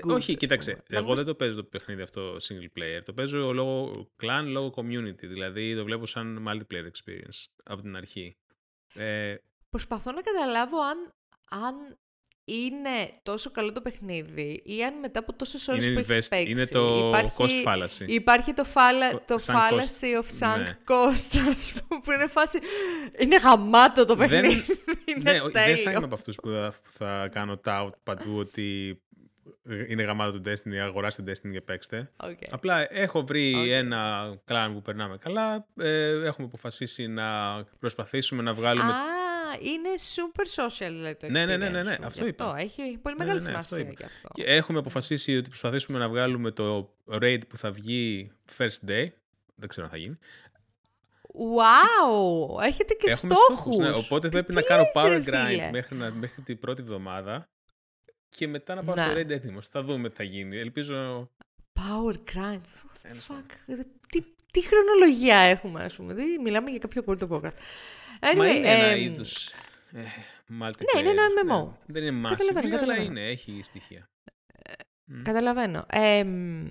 good, Όχι, ας κοίταξε. πούμε. Εγώ Νομίζω- δεν το παίζω το παιχνίδι αυτό single player. Το παίζω λόγω clan, λόγω community. Δηλαδή το βλέπω σαν multiplayer experience από την αρχή. Ε, Προσπαθώ να καταλάβω αν, αν είναι τόσο καλό το παιχνίδι ή αν μετά από τόσες ώρες είναι, που έχεις invest, παίξει είναι το υπάρχει, cost fallacy. Υπάρχει το, φάλα, Το- το sunk fallacy of sunk Ναι. cost, ας πούμε, που είναι φάση... Είναι γαμάτο το Δεν- παιχνίδι, είναι ναι, ο- δεν τέλειο. θα είμαι από αυτούς που θα, που θα κάνω tout παντού ότι είναι γαμάτο το Destiny, αγοράστε Destiny και παίξτε. Οκ. Απλά έχω βρει Οκ. ένα clan που περνάμε καλά. Ε, έχουμε αποφασίσει να προσπαθήσουμε να βγάλουμε. Α, είναι super social δηλαδή, το experience Ναι, ναι, ναι, ναι, ναι, σου. αυτό Γι' είπα. Έχει πολύ Ναι, μεγάλη ναι, ναι, αυτό σημασία είπα. γι' αυτό. Και έχουμε αποφασίσει ότι προσπαθήσουμε να βγάλουμε το raid που θα βγει first day. Δεν ξέρω αν θα γίνει. Wow! Έχετε και Έχουμε στόχους. ναι, οπότε Τι- πρέπει τι να κάνω λες, power ρε, grind φίλε; μέχρι, να, μέχρι την πρώτη εβδομάδα και μετά να πάω Ναι. στο raid έτοιμο. Θα δούμε τι θα γίνει. Ελπίζω. Power grind. What the Τέλος fuck. Τι, τι χρονολογία έχουμε, ας πούμε. Δεν μιλάμε για κάποιο World of Warcraft. Anyway, Μα είναι ένα εμ, είδους. Ε, Ναι, είναι ένα MMO. Ναι, δεν είναι massive, Καταλαβαίνω, αλλά καταλαβαίνω. είναι, έχει στοιχεία. Μμ. Καταλαβαίνω. Εμ,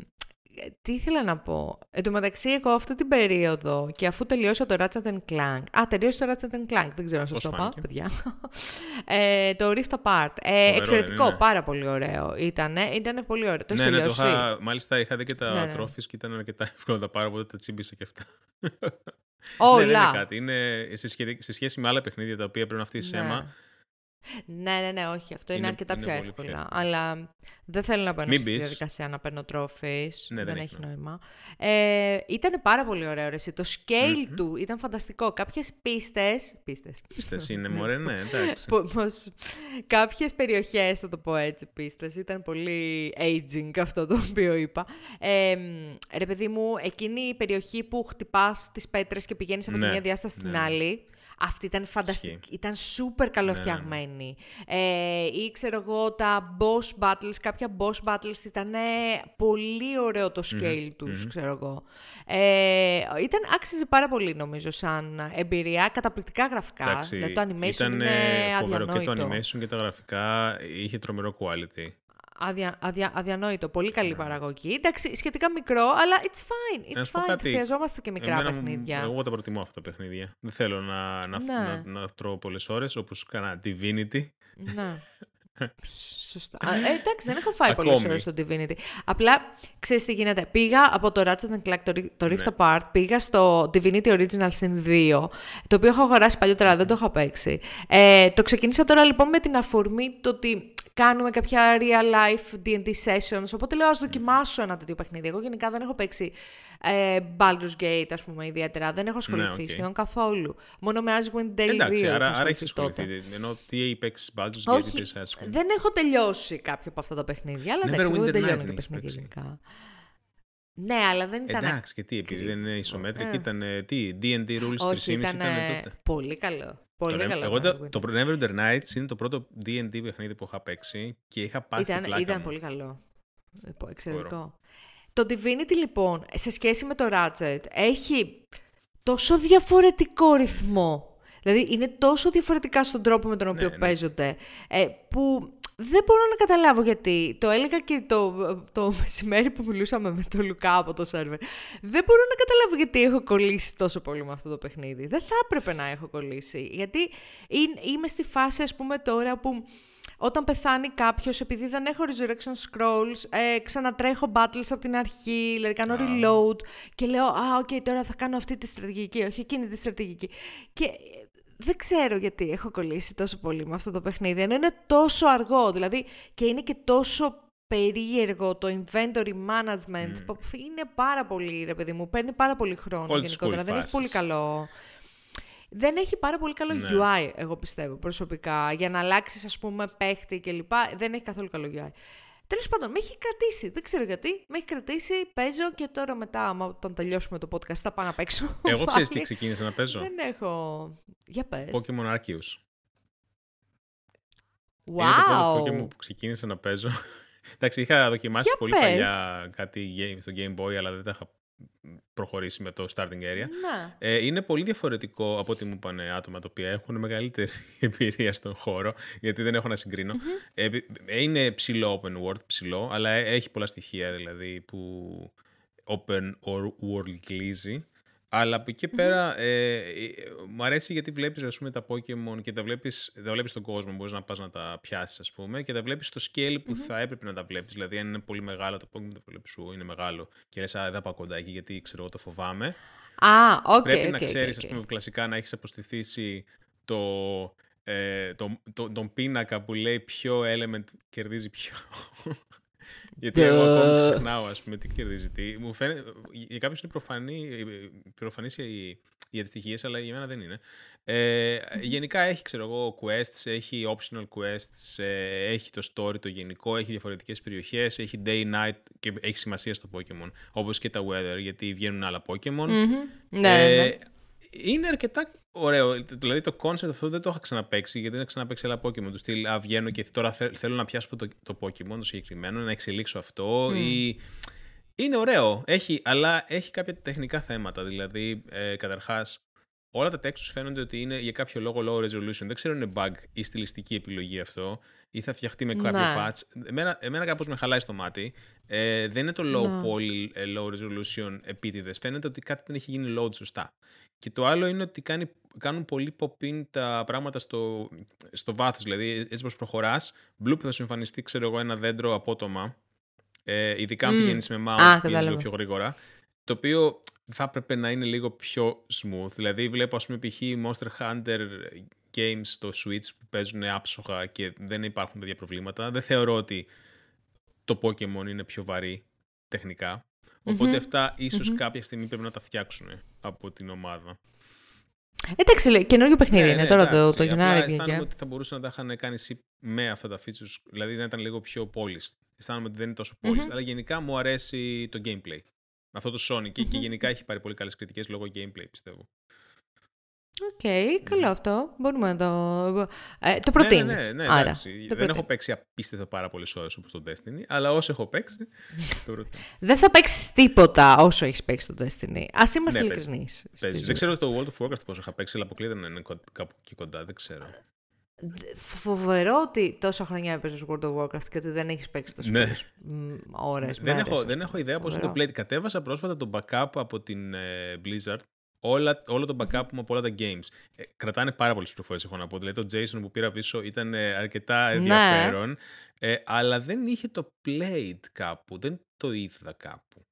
τι ήθελα να πω. Εν τω μεταξύ, εγώ αυτή την περίοδο και αφού τελειώσα το Ratchet and Clank. Α, τελείωσε το Ratchet and Clank. Δεν ξέρω αν σας Πώς το είπα, φάνηκε; παιδιά. ε, το Rift Apart. Ε, δεν εξαιρετικό, είναι; πάρα πολύ ωραίο. Ήτανε, ήτανε πολύ ωραίο. Το ναι, έχεις ναι, το τελειώσει; είχα, μάλιστα είχα δει και τα Ναι, ναι. τρόφις και ήταν αρκετά εύκολο να τα πάρω, οπότε τα τσίμπησα και αυτά. Όλα. Ναι, δεν είναι κάτι. Είναι σε, σχέση, σε σχέση με άλλα παιχνίδια τα οποία πρέπει να φτύσεις αίμα. Ναι, ναι, ναι, όχι. Αυτό είναι, Είναι- αρκετά είναι πιο πολύ εύκολα. πιο εύκολο. Αλλά δεν θέλω να μπαίνω Μην στη πεις. διαδικασία να παίρνω τρόφις. Ναι, δεν δεν έχει έχει νόημα. Ε, ήταν πάρα πολύ ωραίο. Ρε, εσύ. Το scale Μμμ. του ήταν φανταστικό. Κάποιες πίστες... Πίστες. Πίστες είναι, μωρέ, ναι, εντάξει. Πο- πως κάποιες περιοχές, θα το πω έτσι, πίστες, ήταν πολύ aging αυτό το οποίο είπα. Ε, μ, ρε παιδί μου, εκείνη η περιοχή που χτυπάς τις πέτρες και πηγαίνεις από τη Ναι, μία διάσταση στην ναι. άλλη, αυτή ήταν φανταστική, Ισχύει. ήταν super καλοφτιαγμένη. Ε, ή ξέρω εγώ τα boss battles, κάποια boss battles ήταν πολύ ωραίο το scale τους, ξέρω εγώ. Ε, ήταν, άξιζε πάρα πολύ νομίζω σαν εμπειρία, καταπληκτικά γραφικά. Εντάξει, δηλαδή το animation ήταν είναι ε, φοβερό και το αδιανόητο. animation και τα γραφικά είχε τρομερό quality. Αδια, αδια, αδιανόητο. Πολύ καλή ναι. παραγωγή. Εντάξει, σχετικά μικρό, αλλά it's fine. It's fine. Κάτι, Χρειαζόμαστε και μικρά εμένα, παιχνίδια. Εγώ τα προτιμώ αυτά τα παιχνίδια. Δεν θέλω να, να, ναι. να, να, τρώω πολλές ώρες όπως κάνα Divinity. Ναι. Σωστά. ε, εντάξει, δεν έχω φάει πολλές ώρες στο Divinity. Απλά ξέρεις τι γίνεται. Πήγα από το Ratchet Clank, το, το Rift ναι. Apart, πήγα στο Divinity Original Sin 2, το οποίο έχω αγοράσει παλιότερα, δεν το είχα παίξει. Ε, το ξεκίνησα τώρα λοιπόν με την αφορμή το ότι κάνουμε κάποια real life D&D sessions, οπότε λέω ας δοκιμάσω ένα τέτοιο παιχνίδι. Εγώ γενικά δεν έχω παίξει ε, Baldur's Gate, ας πούμε, ιδιαίτερα. Δεν έχω ασχοληθεί ναι, okay. σχεδόν καθόλου. Μόνο με Asgwin Daily Εντάξει, 2 άρα, άρα έχεις ασχοληθεί. Ενώ τι έχει παίξει Baldur's Gate ή Asgwin. Δεν έχω τελειώσει κάποιο από αυτά τα παιχνίδια, αλλά εντάξει, δεν τελειώνω και παιχνίδια γενικά. Ναι, αλλά δεν ήταν. Εντάξει, και τι, επειδή δεν είναι ισομέτρικη, ε. ήταν τι, D&D Rules 3.5 ήταν τότε. Πολύ καλό. Πολύ το, καλό. Εγώ το, το Neverwinter Nights είναι το πρώτο D&D παιχνίδι που είχα παίξει και είχα πάθει ήταν, πλάκα Ήταν μου. πολύ καλό. Εξαιρετικό. Το Divinity λοιπόν, σε σχέση με το Ratchet, έχει τόσο διαφορετικό ρυθμό. Δηλαδή είναι τόσο διαφορετικά στον τρόπο με τον οποίο ναι, ναι. παίζονται, ε, που δεν μπορώ να καταλάβω γιατί. Το έλεγα και το, το μεσημέρι που μιλούσαμε με τον Λουκά από το σερβερ. Δεν μπορώ να καταλάβω γιατί έχω κολλήσει τόσο πολύ με αυτό το παιχνίδι. Δεν θα έπρεπε να έχω κολλήσει. Γιατί είμαι στη φάση, ας πούμε, τώρα που όταν πεθάνει κάποιος, επειδή δεν έχω resurrection scrolls, ε, ξανατρέχω battles από την αρχή, δηλαδή κάνω reload και λέω «Α, OK, okay, τώρα θα κάνω αυτή τη στρατηγική, όχι εκείνη τη στρατηγική». Και δεν ξέρω γιατί έχω κολλήσει τόσο πολύ με αυτό το παιχνίδι, ενώ είναι τόσο αργό, δηλαδή, και είναι και τόσο περίεργο το inventory management, mm. είναι πάρα πολύ, ρε παιδί μου, παίρνει πάρα πολύ χρόνο γενικότερα, δεν έχει πολύ καλό... Δεν έχει πάρα πολύ καλό ναι. UI, εγώ πιστεύω προσωπικά, για να αλλάξεις, ας πούμε, παίχτη κλπ. Δεν έχει καθόλου καλό UI. Τέλος πάντων, με έχει κρατήσει. Δεν ξέρω γιατί. Με έχει κρατήσει, παίζω και τώρα μετά, όταν τελειώσουμε το podcast, θα πάω να παίξω. Εγώ ξέρεις τι ξεκίνησα να παίζω. Δεν έχω. Για πες. Pokemon Arceus. Wow. Είναι το πρώτο Pokemon που ξεκίνησα να παίζω. Εντάξει, είχα δοκιμάσει Για πολύ πες. παλιά κάτι στο Game Boy, αλλά δεν τα είχα προχωρήσει με το starting area. Ναι. Ε, είναι πολύ διαφορετικό από ό,τι μου είπαν άτομα τα οποία έχουν μεγαλύτερη εμπειρία στον χώρο, γιατί δεν έχω να συγκρινω Ε, είναι ψηλό open world, ψηλό, αλλά έχει πολλά στοιχεία δηλαδή που open world κλείζει. Αλλά από εκεί πέρα ε, ε, μου αρέσει γιατί βλέπεις ας πούμε, τα Pokemon και τα βλέπεις, τα βλέπεις στον κόσμο, μπορείς να πας να τα πιάσεις ας πούμε και τα βλέπεις στο scale που θα έπρεπε να τα βλέπεις. Δηλαδή αν είναι πολύ μεγάλο το Pokemon το βλέπεις σου είναι μεγάλο και λες α, δεν πάω κοντά εκεί γιατί ξέρω εγώ το φοβάμαι. Α, οκ, Πρέπει okay, να ξέρεις okay, ας πούμε κλασικά να έχεις αποστηθήσει το, ε, το, το, τον πίνακα που λέει ποιο element κερδίζει ποιο. Γιατί εγώ ακόμη ξεχνάω, ας πούμε, τι κερδίζει τι. Μου φαίνεται, για κάποιους είναι προφανή, προφανής οι, οι αντιστοιχίες, αλλά για μένα δεν είναι. Ε, γενικά έχει, ξέρω εγώ, quests, έχει optional quests, ε, έχει το story το γενικό, έχει διαφορετικές περιοχές, έχει day-night και έχει σημασία στο Pokemon, όπως και τα weather, γιατί βγαίνουν άλλα Pokemon. Mm-hmm. Ναι, ε, ναι. Είναι αρκετά Ωραίο. Δηλαδή το concept αυτό δεν το είχα ξαναπέξει γιατί δεν είχα ξαναπέξει άλλα Pokemon. Του στυλ, α, βγαίνω και τώρα θέλω να πιάσω το, το Pokemon το συγκεκριμένο, να εξελίξω αυτό. Mm. Ή... Είναι ωραίο, έχει, αλλά έχει κάποια τεχνικά θέματα. Δηλαδή, ε, καταρχάς, όλα τα texts φαίνονται ότι είναι για κάποιο λόγο low resolution. Δεν ξέρω αν είναι bug ή στιλιστική επιλογή αυτό, ή θα φτιαχτεί με κάποιο ναι. patch. Εμένα, εμένα κάπως με χαλάει στο μάτι. Ε, δεν είναι το low ναι. poly, ε, low resolution επίτηδες. Φαίνεται ότι κάτι δεν έχει γίνει load σωστά. Και το άλλο είναι ότι κάνει, κάνουν πολύ pop-in τα πράγματα στο, στο βάθος. Δηλαδή, έτσι πως προχωράς, bloop θα σου εμφανιστεί, ξέρω εγώ, ένα δέντρο απότομα. Ε, ειδικά αν mm. πηγαίνεις με mouse, πηγαίνεις λίγο πιο γρήγορα. Το οποίο θα έπρεπε να είναι λίγο πιο smooth. Δηλαδή, βλέπω, ας πούμε, π.χ. Monster Hunter games στο Switch που παίζουν άψογα και δεν υπάρχουν τέτοια προβλήματα. Δεν θεωρώ ότι το Pokemon είναι πιο βαρύ τεχνικά. Οπότε αυτά κάποια στιγμή πρέπει να τα φτιάξουν από την ομάδα. Εντάξει, καινούργιο παιχνίδι ναι, είναι ναι, τώρα το, το Γενάρη. Αισθάνομαι ότι θα μπορούσαν να τα είχαν κάνει με αυτά τα features, δηλαδή να ήταν λίγο πιο polished. Αισθάνομαι ότι δεν είναι τόσο polished, αλλά γενικά μου αρέσει το gameplay. Αυτό το Sonic και, και γενικά έχει πάρει πολύ καλές κριτικές λόγω gameplay, πιστεύω. Οκ, okay, καλό αυτό. Μπορούμε να το. Ε, το προτείνει. Ναι, ναι, ναι, Άρα, το Δεν έχω παίξει απίστευτα πάρα πολλές ώρες όπως το Destiny, αλλά όσο έχω παίξει. το προτείνω. δεν θα παίξεις τίποτα όσο έχεις παίξει το Destiny. Α είμαστε ναι, ειλικρινείς. Δεν ξέρω το World of Warcraft πόσο είχα παίξει, αλλά αποκλείται να είναι κάπου εκεί κοντά. Δεν ξέρω. Φοβερό ότι τόσα χρόνια έπαιζες World of Warcraft και ότι δεν έχεις παίξει τόσο Ναι. πολλές ώρες, Δεν μέρες, έχω, ας δεν έχω ιδέα πώς είναι το Φοβερό. Play. Κατέβασα πρόσφατα το backup από την ε, Blizzard. Όλα, όλο το backup μου από όλα τα games. Ε, κρατάνε πάρα πολλές πληροφορίες, έχω να πω. Δηλαδή το JSON που πήρα πίσω ήταν ε, αρκετά Ναι. ενδιαφέρον. Ε, αλλά δεν είχε το played κάπου. Δεν το είδα κάπου.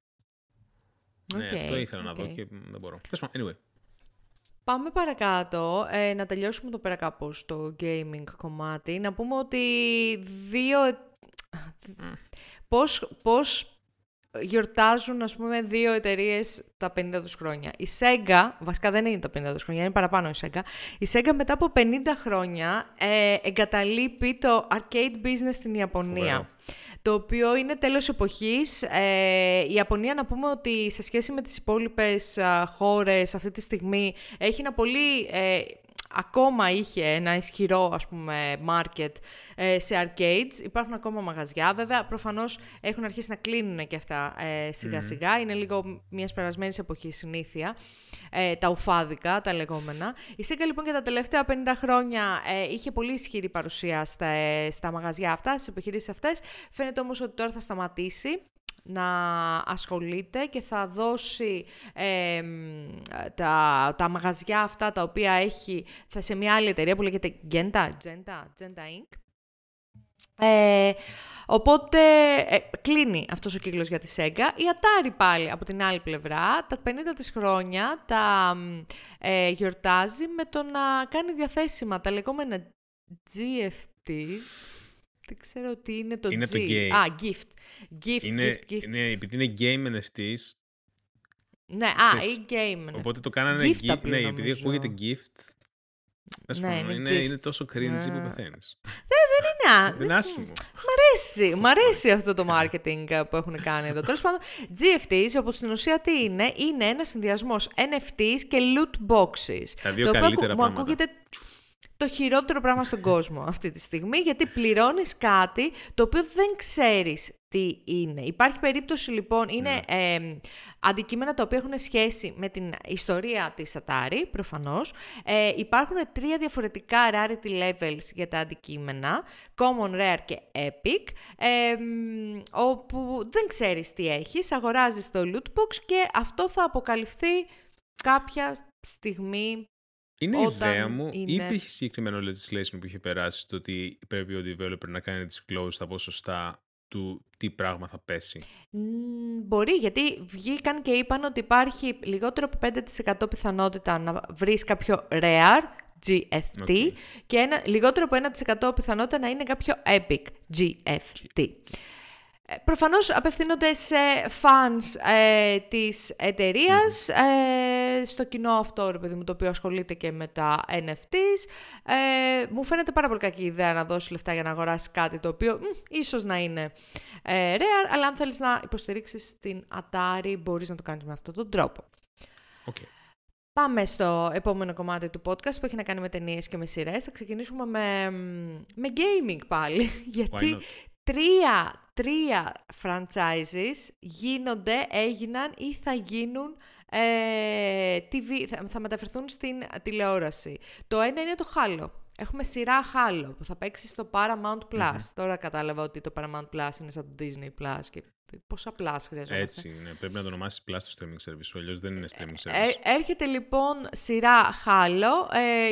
Ναι, Οκ, αυτό ήθελα να δω οκ. και μ, δεν μπορώ. Τέλος πάντων, Anyway. Πάμε παρακάτω, ε, να τελειώσουμε εδώ πέρα κάπως στο gaming κομμάτι. Να πούμε ότι δύο... Πώς, πώς γιορτάζουν, ας πούμε, δύο εταιρείες τα 50 τους χρόνια. Η Sega, βασικά δεν είναι τα 50 τους χρόνια, είναι παραπάνω η Sega. Η Sega μετά από 50 χρόνια ε, εγκαταλείπει το arcade business στην Ιαπωνία. Φοβερό. Το οποίο είναι τέλος εποχής. Ε, η Ιαπωνία να πούμε ότι σε σχέση με τις υπόλοιπες α, χώρες αυτή τη στιγμή έχει ένα πολύ... ε, ακόμα είχε ένα ισχυρό ας πούμε market ε, σε arcades. Υπάρχουν ακόμα μαγαζιά. Βέβαια προφανώς έχουν αρχίσει να κλείνουν και αυτά ε, σιγά σιγά. Είναι λίγο μιας περασμένης εποχής συνήθεια. Ε, τα ουφάδικα, τα λεγόμενα. Η Sega λοιπόν και τα τελευταία 50 χρόνια ε, είχε πολύ ισχυρή παρουσία στα, ε, στα μαγαζιά αυτά, στις επιχειρήσεις αυτές. Φαίνεται όμως ότι τώρα θα σταματήσει να ασχολείται και θα δώσει ε, μ, τα, τα μαγαζιά αυτά τα οποία έχει θα σε μια άλλη εταιρεία που λέγεται Genta, Genta, Genta Inc. Ε, οπότε ε, κλείνει αυτός ο κύκλος για τη Sega. Η Atari πάλι από την άλλη πλευρά, τα 50 της χρόνια τα μ, ε, γιορτάζει με το να κάνει διαθέσιμα τα λεγόμενα GFTs. Δεν ξέρω τι είναι το Είναι G. το gay. Α, gift. Gift, Είναι, gift, gift. είναι, επειδή είναι game NFTs, Ναι, α, ξέρεις, ή game. ναι. οπότε το κάνανε Gift τα gift. Ναι, πλέον, επειδή νομίζω. ακούγεται gift. Τέλος Ναι, πάντων, είναι είναι, gifts. είναι τόσο cringy που Ναι. πεθαίνεις. Είναι, α, Δεν είναι άσχημο. Μ' αρέσει, μ' αρέσει αυτό το marketing ε, που έχουν κάνει εδώ. Τέλος πάντων, GFTs, όπως στην ουσία τι είναι, είναι ένας συνδυασμός NFTs και loot boxes. Τα δύο το οποίο καλύτερα μου πράγματα. ακούγεται το χειρότερο πράγμα στον κόσμο αυτή τη στιγμή, γιατί πληρώνεις κάτι το οποίο δεν ξέρεις τι είναι. Υπάρχει περίπτωση λοιπόν, είναι Ναι. ε, αντικείμενα τα οποία έχουν σχέση με την ιστορία της Atari, προφανώς. Ε, υπάρχουν τρία διαφορετικά rarity levels για τα αντικείμενα, common, rare και epic, ε, μ, όπου δεν ξέρεις τι έχεις, αγοράζεις το loot box και αυτό θα αποκαλυφθεί κάποια στιγμή Είναι η όταν ιδέα μου ή είναι- υπήρχε συγκεκριμένο legislation που είχε περάσει στο ότι πρέπει ο developer να κάνει disclose τα ποσοστά του τι πράγμα θα πέσει. Μ, Μπορεί, γιατί βγήκαν και είπαν ότι υπάρχει λιγότερο από 5% πιθανότητα να βρεις κάποιο rare, NFT, Οκ. και ένα, λιγότερο από 1% πιθανότητα να είναι κάποιο epic, NFT. Ε, Προφανώς απευθύνονται σε fans ε, της εταιρείας ε, στο κοινό αυτό, ρε παιδί μου, το οποίο ασχολείται και με τα NFTs. Ε, μου φαίνεται πάρα πολύ κακή ιδέα να δώσεις λεφτά για να αγοράσεις κάτι το οποίο μ, ίσως να είναι ε, rare, αλλά αν θέλεις να υποστηρίξεις την Atari μπορείς να το κάνεις με αυτόν τον τρόπο. Οκ. Πάμε στο επόμενο κομμάτι του podcast που έχει να κάνει με ταινίες και με σειρές. Θα ξεκινήσουμε με, με gaming πάλι, γιατί not? Τρία, τρία franchises γίνονται, έγιναν ή θα γίνουν ε, TV, θα, θα μεταφερθούν στην τηλεόραση. Το ένα είναι το Halo. Έχουμε σειρά Halo που θα παίξει στο Paramount Plus. Τώρα κατάλαβα ότι το Paramount Plus είναι σαν το Disney Plus και πόσα Plus χρειαζόμαστε. Έτσι είναι. Πρέπει να το ονομάσεις Plus το streaming service, αλλιώς δεν είναι streaming service. Ε, έρχεται λοιπόν σειρά Halo, ε,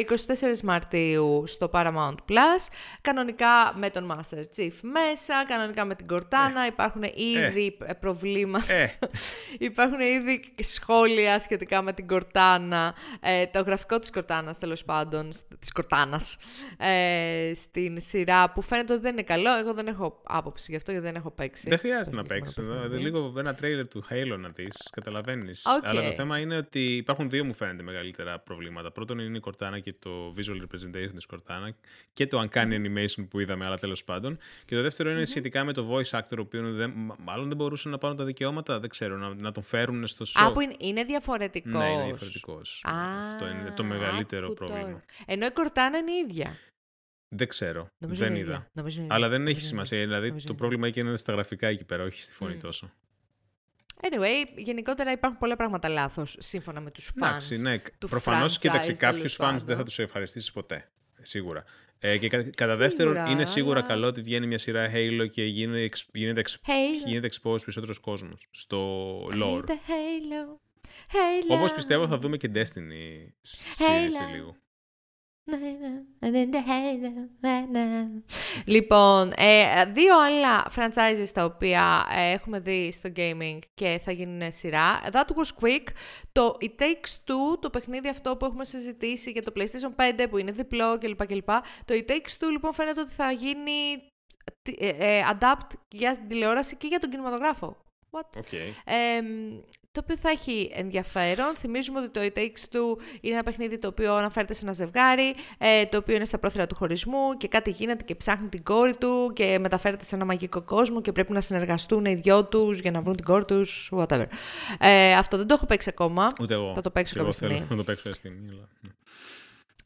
24 Μαρτίου στο Paramount Plus, κανονικά με τον Master Chief μέσα, κανονικά με την Cortana, υπάρχουν ήδη ε, προβλήματα, Ε, υπάρχουν ήδη σχόλια σχετικά με την Cortana, ε, το γραφικό της Cortana τέλος πάντων, σ- της Cortanas, ε, στην σειρά που φαίνεται ότι δεν είναι καλό, εγώ δεν έχω άποψη γι' αυτό γιατί δεν έχω παίξει. δεν χρειάζεται το να συγκεκριμένο παίξεις. Παιχνίδι. Λίγο ένα trailer του Halo να δεις, καταλαβαίνεις. Οκ. Αλλά το θέμα είναι ότι υπάρχουν δύο μου φαίνεται μεγαλύτερα προβλήματα. Πρώτον είναι η Cortana και το visual representation της Cortana και το uncanny animation που είδαμε, αλλά τέλος πάντων. Και το δεύτερο είναι σχετικά με το voice actor, ο οποίο δεν, μα- μάλλον δεν μπορούσαν να πάρουν τα δικαιώματα, δεν ξέρω, να, να τον φέρουν στο show. Α, που είναι, είναι διαφορετικός. Ναι, είναι διαφορετικός. Αυτό είναι το μεγαλύτερο άκου πρόβλημα. τώρα. Ενώ η Cortana είναι η ίδια. Δεν ξέρω. Νομίζω δεν είναι είδα. ίδια. Νομίζω είναι Αλλά ίδια. δεν έχει Νομίζω είναι σημασία. ίδια. Δηλαδή Νομίζω το είναι πρόβλημα εκεί είναι στα γραφικά εκεί πέρα, όχι στη φωνή Μμ. τόσο. Anyway, γενικότερα υπάρχουν πολλά πράγματα λάθος σύμφωνα με τους fans. Εντάξει, ναι. του Προφανώς, κοίταξε, franchise, κάποιους τέλος fans δεν πάντων. θα τους ευχαριστήσεις ποτέ. Σίγουρα. Ε, και κα, κατά δεύτερον, είναι σίγουρα καλό ότι βγαίνει μια σειρά Halo και γίνεται, γίνεται, γίνεται exposed περισσότερος κόσμος στο lore. Halo. Όπως πιστεύω θα δούμε και Destiny σε λίγο. Λοιπόν, ε, δύο άλλα franchises τα οποία ε, έχουμε δει στο gaming και θα γίνουν σειρά. That was quick. Το It Takes Two, το παιχνίδι αυτό που έχουμε συζητήσει για το PlayStation 5 που είναι διπλό κλπ. κλπ. Το It Takes Two λοιπόν φαίνεται ότι θα γίνει ε, adapt για την τηλεόραση και για τον κινηματογράφο. What? Okay. Ε, το οποίο θα έχει ενδιαφέρον. Θυμίζουμε ότι το It Takes Two είναι ένα παιχνίδι το οποίο αναφέρεται σε ένα ζευγάρι, ε, το οποίο είναι στα πρόθυρα του χωρισμού και κάτι γίνεται και ψάχνει την κόρη του και μεταφέρεται σε ένα μαγικό κόσμο και πρέπει να συνεργαστούν οι δυο τους για να βρουν την κόρη τους, whatever. Ε, αυτό δεν το έχω παίξει ακόμα. Ούτε εγώ. Θα το παίξω κάποια στιγμή. Θα το παίξω κάποια στιγμή. Ναι.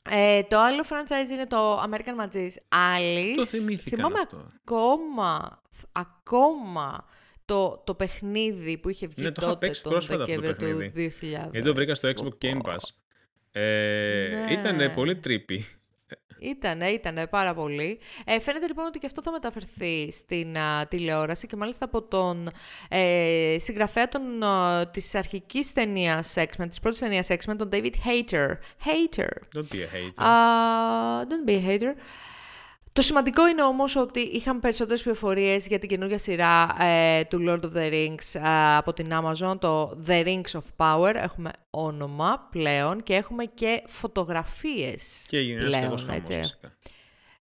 Ε, το άλλο franchise είναι το American Magis Alice. Το θυμήθηκα Θυμάμαι αυτό. ακόμα, ακόμα το, το παιχνίδι που είχε βγει ναι, το τότε τον Δεκέμβριο του 2000. Γιατί το βρήκα στο Xbox Game Pass. Ε, ναι. Ήταν πολύ τρίπη. Ήτανε, ήτανε πάρα πολύ. Ε, φαίνεται λοιπόν ότι και αυτό θα μεταφερθεί στην α, τηλεόραση και μάλιστα από τον ε, συγγραφέα των, α, της αρχικής ταινίας X-Men, της πρώτης ταινίας X-Men, τον David Hater. Hater. Don't be a hater. Uh, don't be a hater. Το σημαντικό είναι όμως ότι είχαμε περισσότερες πληροφορίες για την καινούργια σειρά ε, του Lord of the Rings ε, από την Amazon, το The Rings of Power. Έχουμε όνομα πλέον και έχουμε και φωτογραφίες και πλέον. Και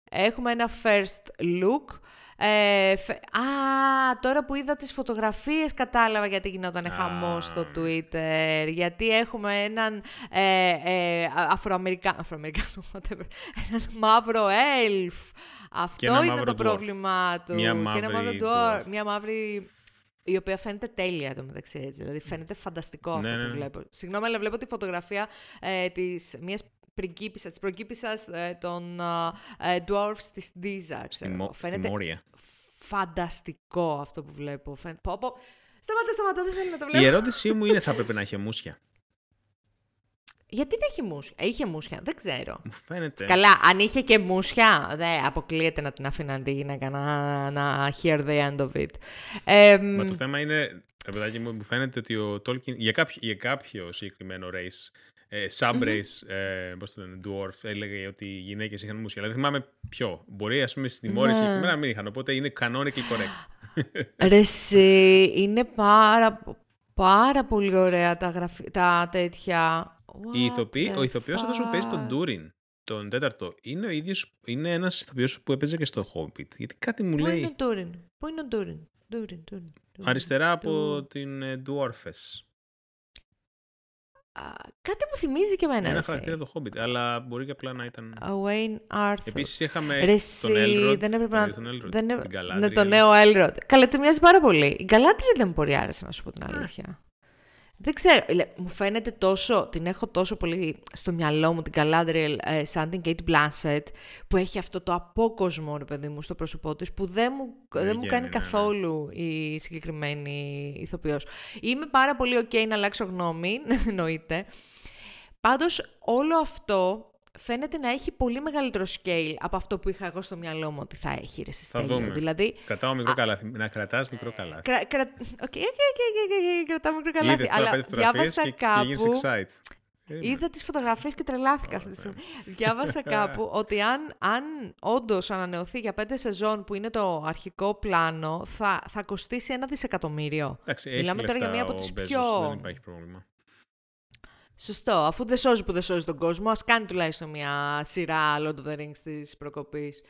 Έχουμε ένα first look ε, Α, τώρα που είδα τις φωτογραφίες κατάλαβα γιατί γινόταν χαμός στο Twitter. Γιατί έχουμε έναν ε, ε, Αφροαμερικάνο, Αφροαμερικάνο, whatever, έναν μαύρο ελφ. Αυτό είναι το πρόβλημά του. Μια μαύρη, και ένα μαύρο dwarf, μια μαύρη η οποία φαίνεται τέλεια εδώ μεταξύ έτσι. Δηλαδή φαίνεται φανταστικό αυτό ναι, που ναι, ναι. βλέπω. Συγγνώμη, αλλά βλέπω τη φωτογραφία ε, της μιας πριγκίπισσα, της προκύπισσας ε, των ε, ε, dwarfs της Ντίζα. Φαίνεται Μόρια. φανταστικό αυτό που βλέπω. Φαίνεται... Πω, πω. Σταματά, σταματά, δεν θέλω να το βλέπω. Η ερώτησή μου είναι θα έπρεπε να έχει μουσια; Γιατί δεν έχει μουσια. Είχε μουσια, δεν ξέρω. Μου φαίνεται. Καλά, αν είχε και μουσια, δεν αποκλείεται να την αφήναν τη γυναίκα να, να hear the end of it. Ε, Μα το θέμα είναι, παιδάκι μου, μου φαίνεται ότι ο Tolkien για κάποιο, για κάποιο συγκεκριμένο race ε, subrace, ε, πώς το λένε, dwarf, έλεγε ότι οι γυναίκες είχαν μουσια. Δηλαδή θυμάμαι ποιο. Μπορεί, ας πούμε, στην Μόρη ναι. να μην είχαν, οπότε είναι canonical correct. Ρε εσύ, είναι πάρα, πάρα πολύ ωραία τα, γραφ... τα τέτοια. Η ηθοποιή, ο ηθοποιός αυτός που παίζει τον Ντούριν, τον τέταρτο, είναι ο ίδιος, είναι ένας ηθοποιός που έπαιζε και στο Hobbit. Γιατί κάτι μου Πού λέει... είναι ο Ντούριν, πού είναι ο Ντούριν, Ντούριν, Ντούριν. Αριστερά από την ε, Dwarfes κάτι μου θυμίζει και εμένα. Ένα χαρακτήρα το Hobbit, αλλά μπορεί και απλά να ήταν. Wayne Arthur. Επίσης είχαμε τον Elrod. Δεν έπρεπε να. Τον Elrod, δεν την Ναι, το νέο Elrod. Καλά, του μοιάζει πάρα πολύ. Η Galadriel δεν μου μπορεί άρεσε, να σου πω την αλήθεια. Δεν ξέρω, μου φαίνεται τόσο, την έχω τόσο πολύ στο μυαλό μου την Galadriel ε, σαν την Kate Blanchett που έχει αυτό το απόκοσμο, ρε παιδί μου, στο πρόσωπό της που δεν μου, δεν μου κάνει ναι, ναι. καθόλου η συγκεκριμένη ηθοποιός. Είμαι πάρα πολύ ok να αλλάξω γνώμη, εννοείται. Πάντως όλο αυτό φαίνεται να έχει πολύ μεγαλύτερο scale από αυτό που είχα εγώ στο μυαλό μου ότι θα έχει. Ρε, θα δούμε. Δηλαδή, Κρατάω μικρό καλάθι. Να κρατάς μικρό καλάθι. Κρα, κρα, okay, okay, κρατάω μικρό καλάθι. αλλά διάβασα και, κάπου... Και Είδα τις φωτογραφίες και τρελάθηκα αυτή τη στιγμή. Διάβασα κάπου ότι αν, αν όντως ανανεωθεί για πέντε σεζόν που είναι το αρχικό πλάνο, θα, θα κοστίσει ένα δισεκατομμύριο. Εντάξει, Μιλάμε τώρα για μία από τις πιο... Δεν υπάρχει πρόβλημα. Σωστό. Αφού δεν σώζει που δεν σώζει τον κόσμο, ας κάνει τουλάχιστον μια σειρά Lord of the Rings της προκοπής.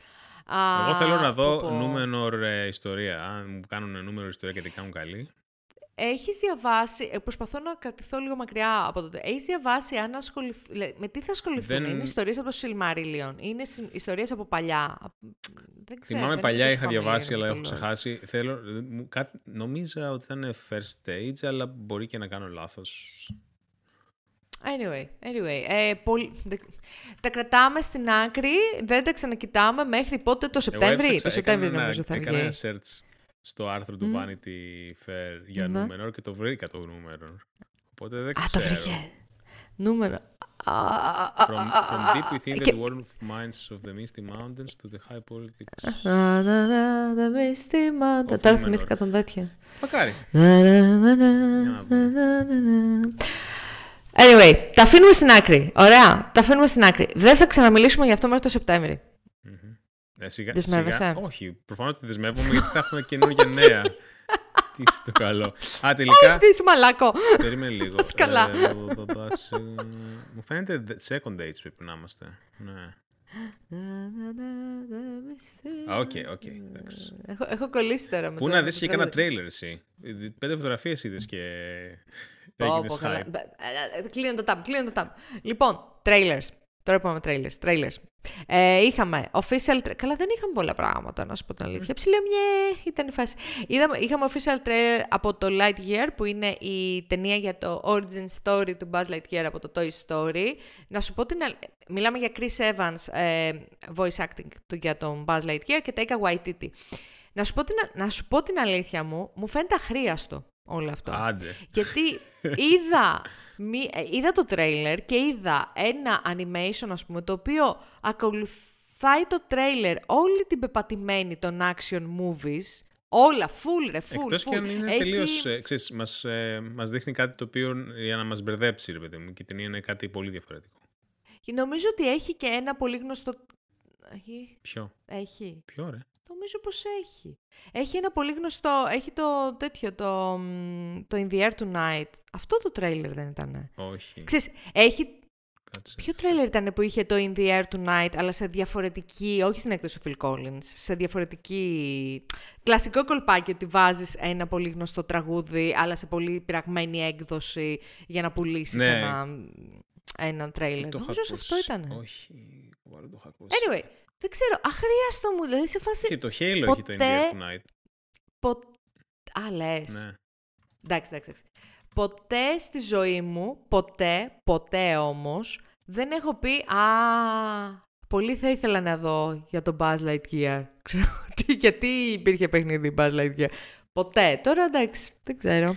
Εγώ θέλω να δω πω... νούμερο ε, ιστορία. Αν μου κάνουν νούμερο ιστορία και την κάνουν καλή. Έχεις διαβάσει, ε, προσπαθώ να κρατηθώ λίγο μακριά από τότε, έχεις διαβάσει αν ασχοληθ... με τι θα ασχοληθούν, δεν... είναι ιστορίες από το Silmarillion, είναι ιστορίες από παλιά. Δεν ξέρω, Θυμάμαι παλιά είχα διαβάσει αλλά έχω ξεχάσει. Θέλω, κάτι, νομίζα ότι θα είναι first stage αλλά μπορεί και να κάνω λάθος. Anyway, anyway. Ε, πολύ... Τα κρατάμε στην άκρη, δεν τα ξανακοιτάμε μέχρι πότε το Σεπτέμβρη; Το Σεπτέμβρη νομίζω θα βγει. Έκανα ένα search στο άρθρο του Vanity Fair για mm νούμερο και το βρήκα το νούμερο. Οπότε δεν ξέρω. Α, το βρήκε. Νούμερο. From, from deep within the dwarf minds of the misty mountains to the high politics. The misty mountains. Τώρα θυμήθηκα τον τέτοιο. Μακάρι. Anyway, τα αφήνουμε στην άκρη. Ωραία, τα αφήνουμε στην άκρη. Δεν θα ξαναμιλήσουμε γι' αυτό μέχρι το Σεπτέμβρη. Ε, σιγά, Δεσμεύεσαι; σιγά- Όχι, προφανώς ότι δεσμεύομαι γιατί θα έχουμε καινούργια νέα. Τι στο καλό. Α, τελικά. Τι είσαι μαλάκο. Περίμενε λίγο. Πας καλά. Ε, μπα, μπα, μπα, σε- Μου φαίνεται the- second dates πρέπει να είμαστε. Ναι. Α, οκ, οκ. εντάξει. Έχω, έχω κολλήσει τώρα με Πού το- να με δεις το και κάνα τραγούδι. τρέιλερ ere εσύ. Ε, Πέντε φωτογραφίες είδες και Πω, έγινες πω, καλά. hype. Ε, ε, Κλείνω το tab, κλείνω το tab. Λοιπόν, trailers. Τώρα είπαμε trailers, trailers. Ε, είχαμε official tra- Καλά, δεν είχαμε πολλά πράγματα, να σου πω την αλήθεια. Ψηλό μια ήταν η φάση. Είδαμε, είχαμε official trailer από το Lightyear, που είναι η ταινία για το origin story του Buzz Lightyear από το Toy Story. Να σου πω την αλ- Μιλάμε για Chris Evans ε, voice acting του για τον Buzz Lightyear και Taika Waititi. Να σου, πω την, α- να σου πω την αλήθεια μου, μου φαίνεται αχρίαστο όλο αυτό. Άντε. Γιατί είδα, μη- ε, είδα το τρέιλερ και είδα ένα animation, ας πούμε, το οποίο ακολουθάει το τρέιλερ όλη την πεπατημένη των action movies. Όλα, full ρε, full, Εκτός full. και αν είναι Έχει- τελείως, ε, ξέρεις, μας, ε, μας δείχνει κάτι το οποίο για να μας μπερδέψει, ρε παιδί μου, και η ταινία είναι κάτι πολύ διαφορετικό. Νομίζω ότι έχει και ένα πολύ γνωστό... Έχει, Ποιο, έχει. ποιο ρε; Νομίζω πως έχει. Έχει ένα πολύ γνωστό, έχει το τέτοιο, το, μ, το In the Air Tonight. Αυτό το τρέιλερ δεν ήταν. Όχι, Ξέρεις, έχει κάτσε. Ποιο τρέλερ ήταν που είχε το In the Air Tonight, αλλά σε διαφορετική, όχι στην έκδοση του Phil Collins, σε διαφορετική... Κλασικό κολπάκι ότι βάζεις ένα πολύ γνωστό τραγούδι, αλλά σε πολύ πειραγμένη έκδοση για να πουλήσεις Ναι. ένα, ένα τρέιλερ. Το Νομίζω είχα σε αυτό ακούσει. ήταν. Όχι, εγώ το είχα ακούσει. Anyway, δεν ξέρω, αχρίαστο μου, δηλαδή σε φάση... Και το Halo έχει το In the ποτέ- Air Tonight. Πο... Α, λες. Ναι. Εντάξει, εντάξει, εντάξει. Ποτέ στη ζωή μου, ποτέ, ποτέ όμως, δεν έχω πει «Α, πολύ θα ήθελα να δω για τον Buzz Lightyear». Ξέρω, τι, γιατί υπήρχε παιχνίδι Buzz Lightyear. Ποτέ. Τώρα εντάξει, δεν ξέρω.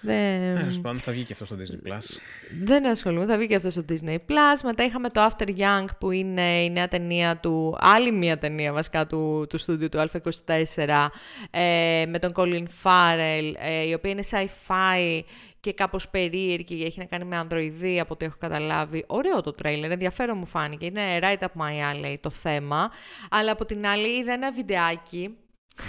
Δεν, Τέλος πάντων, θα βγει και αυτό στο Disney Plus. δεν ασχολούμαι. Θα βγει και αυτό στο Disney Plus. Μετά είχαμε το After Young που είναι η νέα ταινία του, άλλη μία ταινία βασικά του, του στούντιου του Α24 ε, με τον Colin Farrell, ε, η οποία είναι sci-fi και κάπως περίεργη, έχει να κάνει με ανδροειδή από ό,τι έχω καταλάβει. Ωραίο το τρέιλερ, ενδιαφέρον μου φάνηκε, είναι right up my alley το θέμα. Αλλά από την άλλη είδα ένα βιντεάκι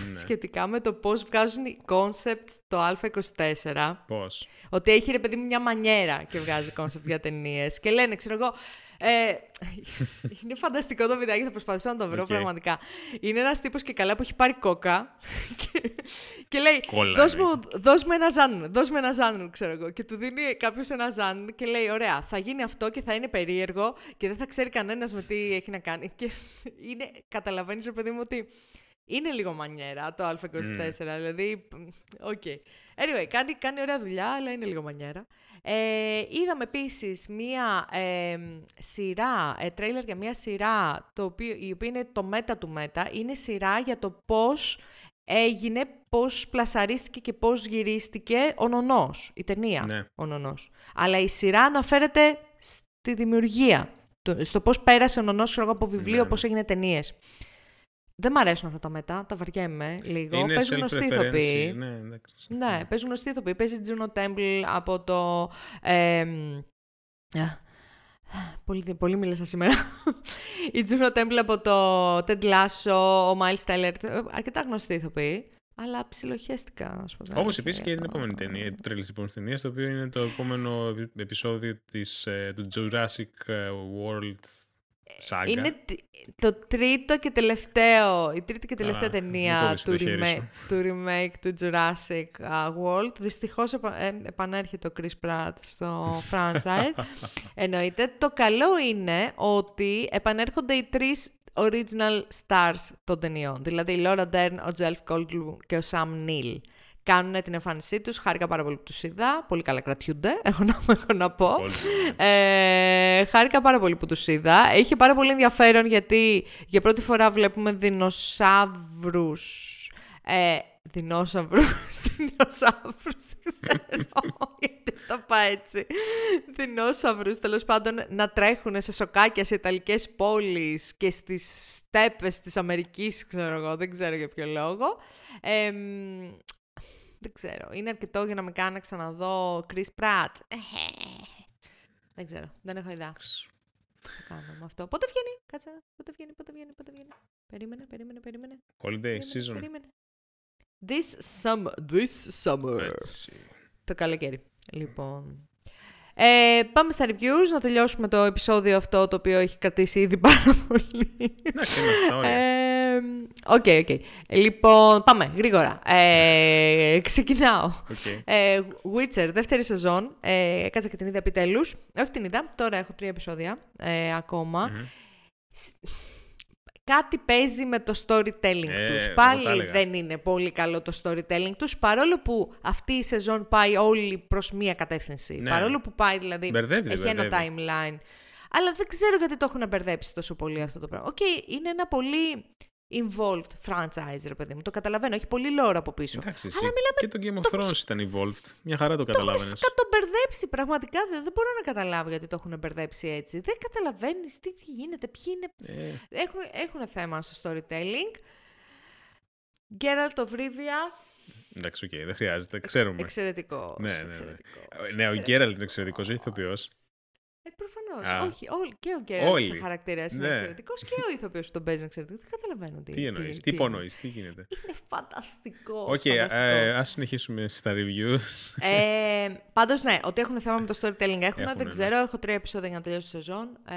ναι. σχετικά με το πώς βγάζουν οι concept το Α24 Πώς; ότι έχει ρε παιδί μου μια μανιέρα και βγάζει κόνσεπτ για ταινίες. Και λένε, ξέρω εγώ. Ε, είναι φανταστικό το βιντεάκι, θα προσπαθήσω να το βρω Οκ. πραγματικά. Είναι ένας τύπος και καλά που έχει πάρει κόκα και, και λέει: Κόλλα, δώσ' λέει. μου, δώσ' μου ένα ζάνου, δώσ' μου ένα ζάνου, ξέρω εγώ. Και του δίνει κάποιος ένα ζάνου και λέει: Ωραία, θα γίνει αυτό και θα είναι περίεργο και δεν θα ξέρει κανένας με τι έχει να κάνει. Και είναι, καταλαβαίνεις, ρε παιδί μου, ότι είναι λίγο μανιέρα το A24, δηλαδή, οκ. Anyway, κάνει, κάνει ωραία δουλειά, αλλά είναι λίγο μανιέρα. Ε, είδαμε επίσης μία ε, σειρά, ε, τρέιλερ για μία σειρά, το οποίο, η οποία είναι το meta του meta. Είναι σειρά για το πώς έγινε, πώς πλασαρίστηκε και πώς γυρίστηκε ο Νονός, η ταινία Ναι. ο Νονός. Αλλά η σειρά αναφέρεται στη δημιουργία, το- στο πώς πέρασε ο Νονός ξέρω εγώ, από βιβλίο, Ναι. πώς έγινε ταινίες. Δεν μ' αρέσουν αυτά τα μετά, τα βαριέμαι λίγο. Είναι Παίζουν γνωστοί self-reference. ηθοποιοί. Ναι, εντάξει. Ναι, παίζουν γνωστοί ηθοποιοί. Παίζει Juno Temple από το... εμ, α, πολύ, πολύ μίλησα σήμερα. Η Juno Temple από το Ted Lasso, ο Miles Teller, ε, αρκετά γνωστοί ηθοποιοί. Αλλά ψιλοχέστηκα, να σου πω. την Όπως αλήθεια, επίσης και για την το- επόμενη ταινία, το τρέλο της επόμενης ταινίας, το οποίο είναι το επόμενο επει- επεισόδιο της, ε, του Jurassic ε, World Saga. Είναι τ- το τρίτο και τελευταίο, η τρίτη και τελευταία Α, μην ταινία κόβεις του, το χέρι remake, σου. του remake του Jurassic uh, World. Δυστυχώς επα- ε, επανέρχεται ο Chris Pratt στο franchise. Εννοείται. Το καλό είναι ότι επανέρχονται οι τρεις original stars των ταινιών. Δηλαδή η Laura Dern, ο Jeff Goldblum και ο Sam Neill. Κάνουν την εμφάνισή τους, χάρηκα πάρα πολύ που τους είδα. Πολύ καλά κρατιούνται, έχω να, έχω να πω. Πολύ. Ε, χάρηκα πάρα πολύ που τους είδα. Είχε πάρα πολύ ενδιαφέρον γιατί για πρώτη φορά βλέπουμε δεινοσαύρους. Ε, δεινόσαυρους, δεινόσαυρους, δεν ξέρω γιατί το πάει έτσι. Δεινόσαυρους, τέλος πάντων, να τρέχουν σε σοκάκια σε ιταλικές πόλεις και στις στέπες της Αμερικής, ξέρω εγώ, δεν ξέρω για ποιο λόγο. Ε, δεν ξέρω, είναι αρκετό για να με κάνει να ξαναδώ Chris Pratt. δεν ξέρω, δεν έχω ιδέα. Θα κάνω με αυτό. Πότε βγαίνει, κάτσε, πότε βγαίνει, πότε βγαίνει, πότε βγαίνει. Περίμενε, περίμενε, περίμενε. Holiday season. Περίμενε. This summer. This summer. Έτσι. Το καλοκαίρι. Λοιπόν. Ε, πάμε στα reviews, να τελειώσουμε το επεισόδιο αυτό το οποίο έχει κρατήσει ήδη πάρα πολύ. Εντάξει, είμαστε στα όρια. Ε, Οκ, οκ. Λοιπόν, πάμε γρήγορα. Ε, ξεκινάω. Okay. Ε, Witcher, δεύτερη σεζόν. Ε, έκατσα και την είδα επιτέλους. Όχι την είδα, τώρα έχω τρία επεισόδια ε, ακόμα. Σ- Κάτι παίζει με το storytelling Ε, τους. εγώ τα Πάλι έλεγα. δεν είναι πολύ καλό το storytelling τους, παρόλο που αυτή η σεζόν πάει όλη προς μία κατεύθυνση. Ναι. Παρόλο που πάει, δηλαδή, Μπερδεύει, έχει ένα μπερδεύει. timeline. Αλλά δεν ξέρω γιατί το έχουν μπερδέψει τόσο πολύ αυτό το πράγμα. Οκ, είναι ένα πολύ involved franchise, ρε παιδί μου. Το καταλαβαίνω. Έχει πολύ lore από πίσω. Εντάξει, εσύ. Αλλά μιλάμε Και το Game of Thrones ήταν involved. Μια χαρά το το έχουν καταλάβαινε. σκατομπερδέψει. Πραγματικά δεν, δεν μπορώ να καταλάβω γιατί το έχουν μπερδέψει έτσι. Δεν καταλαβαίνεις τι, τι γίνεται, ποιοι είναι. Ε, Έχουν, έχουν θέμα στο storytelling. Geralt of Rivia. εντάξει, οκ, δεν χρειάζεται. Ξέρουμε. Εξαιρετικό. Ναι, ναι, ναι. εξαιρετικός, Ε, Ναι, ο εξαιρετικός. Geralt είναι εξαιρετικός, όχι ηθοποιός. Ε, προφανώς. Α. Όχι, όλοι, και ο Geralt Όλοι. σαν χαρακτήρα είναι Ναι. εξαιρετικός και ο ηθοποιός που τον παίζει είναι εξαιρετικός. Δεν καταλαβαίνω τι. Τι εννοείς, τι είναι. υπονοείς, τι γίνεται. Είναι φανταστικό. Οκ, φανταστικό. ας συνεχίσουμε στα reviews. Ε, Πάντως, ναι, ότι έχουν θέμα με το storytelling έχουν. Έχουνε, δεν ναι. ξέρω, έχω τρία επεισόδια για να τελειώσω τη σεζόν. Ε,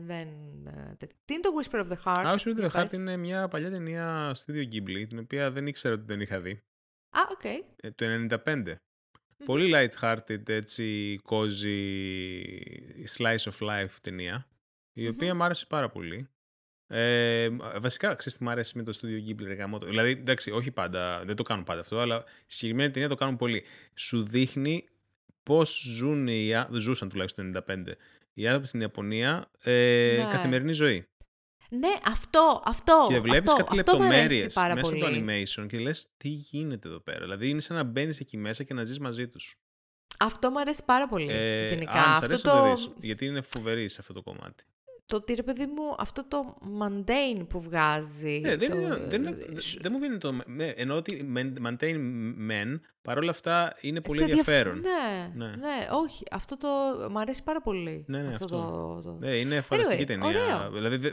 δεν, ε, τε- Τι είναι το Whisper of the Heart. Α, Whisper of για the Heart πες. είναι μια παλιά ταινία Studio Ghibli, την οποία δεν ήξερα ότι δεν είχα δει. Α, οκ. Ε, Το 95. Πολύ light-hearted, έτσι, cozy, slice of life ταινία, η οποία μου άρεσε πάρα πολύ. Ε, βασικά, ξέρεις τι μου αρέσει με το Studio Ghibli, ρε γαμώτο; Δηλαδή, εντάξει, όχι πάντα, δεν το κάνουν πάντα αυτό, αλλά στη συγκεκριμένη ταινία το κάνουν πολύ. Σου δείχνει πώς ζουν οι, ά- ζούσαν τουλάχιστον το 95 οι άνθρωποι στην Ιαπωνία ε, Ναι. καθημερινή ζωή. Ναι, αυτό, αυτό. Και βλέπεις αυτό, κάτι αυτό μου αρέσει λεπτομέρειε πάρα μέσα πολύ. από το animation και λες τι γίνεται εδώ πέρα. Δηλαδή είναι σαν να μπαίνεις εκεί μέσα και να ζεις μαζί τους. Αυτό μου αρέσει πάρα πολύ. Ε, γενικά. αν σ' αυτό αρέσει, το, το δεις, γιατί είναι φοβερή σε αυτό το κομμάτι. Το ότι ρε παιδί μου, αυτό το mundane που βγάζει. Ναι, δεν, το- είναι, δεν, είναι- δεν μου βγαίνει το. Ναι, ενώ ότι men- maintain men, παρόλα αυτά είναι πολύ σε διαφ- ενδιαφέρον. Ναι, Ναι. ναι, όχι. Αυτό το μου αρέσει πάρα πολύ. Ναι, ναι, αυτό. αυτό. Το, το... Ναι, είναι φανταστική Anyway, ταινία. ωραίο. Δηλαδή δε-